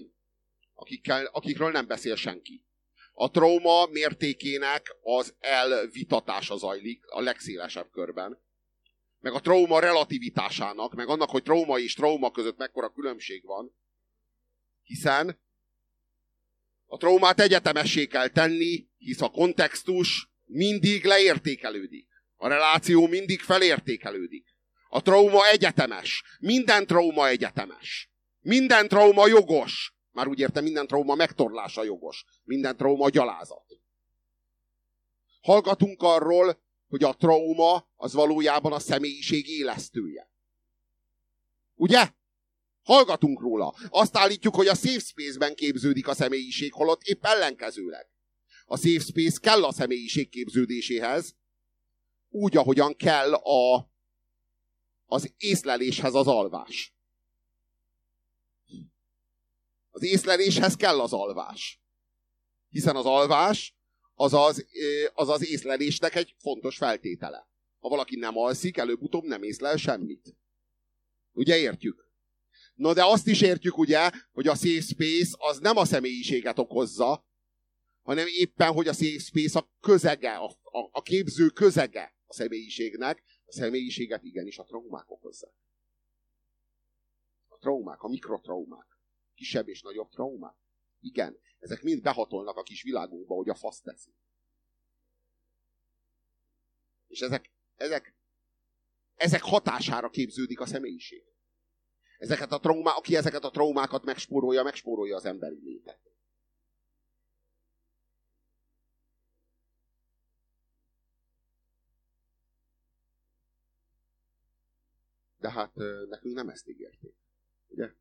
Speaker 1: Akikkel, akikről nem beszél senki. A trauma mértékének az elvitatása zajlik a legszélesebb körben meg a trauma relativitásának, meg annak, hogy trauma és trauma között mekkora különbség van. Hiszen a traumát egyetemessé kell tenni, hisz a kontextus mindig leértékelődik. A reláció mindig felértékelődik. A trauma egyetemes. Minden trauma egyetemes. Minden trauma jogos. Már úgy értem, minden trauma megtorlása jogos. Minden trauma gyalázat. Hallgatunk arról, hogy a trauma az valójában a személyiség élesztője. Ugye? Hallgatunk róla. Azt állítjuk, hogy a safe space-ben képződik a személyiség, holott épp ellenkezőleg. A safe space kell a személyiség képződéséhez, úgy, ahogyan kell a, az észleléshez az alvás. Az észleléshez kell az alvás. Hiszen az alvás az az, az, az észlelésnek egy fontos feltétele. Ha valaki nem alszik, előbb-utóbb nem észlel semmit. Ugye értjük? No, de azt is értjük, ugye, hogy a safe space az nem a személyiséget okozza, hanem éppen, hogy a safe space a közege, a, a, a képző közege a személyiségnek, a személyiséget igenis a traumák okozzák. A traumák, a mikrotraumák. Kisebb és nagyobb traumák. Igen, ezek mind behatolnak a kis világunkba, hogy a fasz teszi. És ezek, ezek, ezek hatására képződik a személyiség. Ezeket a traumá, aki ezeket a traumákat megspórolja, megspórolja az emberi létet. De hát nekünk nem ezt ígérték. Ugye?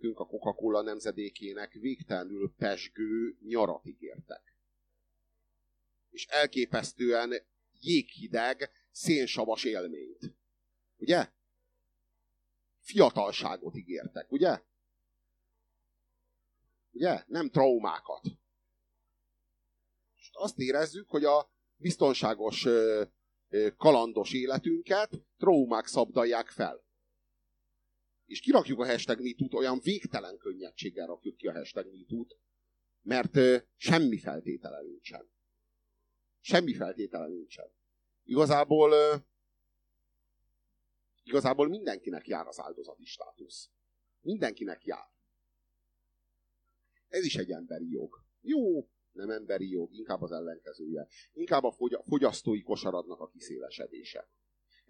Speaker 1: Nekünk a Coca-Cola nemzedékének végtelenül pesgő nyarat ígértek. És elképesztően jéghideg, szénsavas élményt. Ugye? Fiatalságot ígértek, ugye? Ugye? Nem traumákat. És azt érezzük, hogy a biztonságos kalandos életünket traumák szabdalják fel. És kirakjuk a hashtag MeToo-t, olyan végtelen könnyedséggel rakjuk ki a hashtag MeToo-t, mert semmi feltétele nincsen. Semmi feltétele nincsen. Igazából igazából mindenkinek jár az áldozati státusz. Mindenkinek jár. Ez is egy emberi jog. Jó, nem emberi jog, inkább az ellenkezője. Inkább a fogyasztói kosaradnak a kiszélesedése.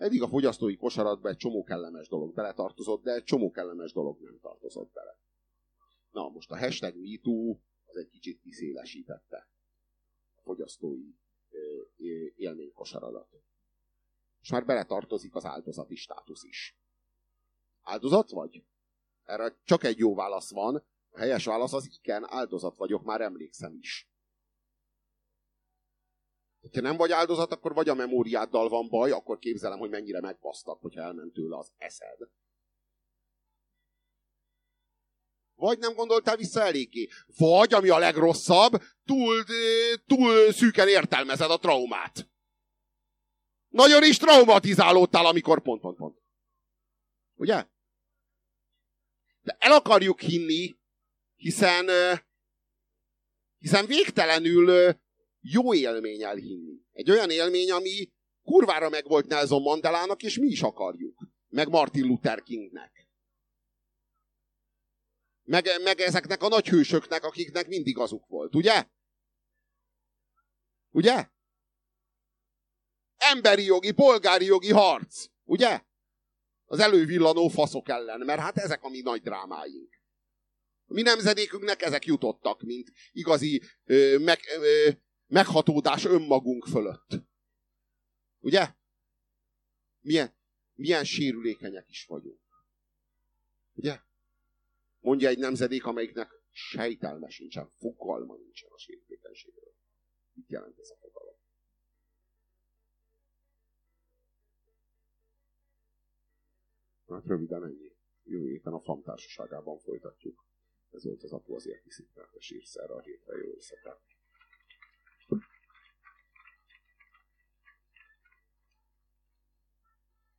Speaker 1: Eddig a fogyasztói kosaratba egy csomó kellemes dolog beletartozott, de egy csomó kellemes dolog nem tartozott bele. Na, most a hashtag MeToo az egy kicsit kiszélesítette a fogyasztói élménykosaradat. És már beletartozik az áldozati státusz is. Áldozat vagy? Erre csak egy jó válasz van. A helyes válasz az igen, áldozat vagyok, már emlékszem is. Ha nem vagy áldozat, akkor vagy a memóriáddal van baj, akkor képzelem, hogy mennyire megbasztak, hogyha elment tőle az eszed. Vagy nem gondoltál vissza eléggé. Vagy, ami a legrosszabb, túl, túl szűken értelmezed a traumát. Nagyon is traumatizálódtál, amikor pont, pont, pont. Ugye? De el akarjuk hinni, hiszen, hiszen végtelenül jó élmény elhinni. Egy olyan élmény, ami kurvára meg volt Nelson Mandelának, és mi is akarjuk. Meg Martin Luther Kingnek. Meg, meg ezeknek a nagy hősöknek, akiknek mindig azuk volt, ugye? Ugye? Emberi jogi, polgári jogi harc, ugye? Az elővillanó faszok ellen, mert hát ezek a mi nagy drámáink. A mi nemzedékünknek ezek jutottak, mint igazi ö, meg, ö, meghatódás önmagunk fölött. Ugye? Milyen, milyen sérülékenyek is vagyunk. Ugye? Mondja egy nemzedék, amelyiknek sejtelme sincsen, fogalma nincsen a sérülékenységről. Mit jelent ez a fogalom? Hát röviden ennyi. Jövő héten a FAM társaságában folytatjuk. Ez volt az apu azért mert a sírszerre a hétre jó összetett.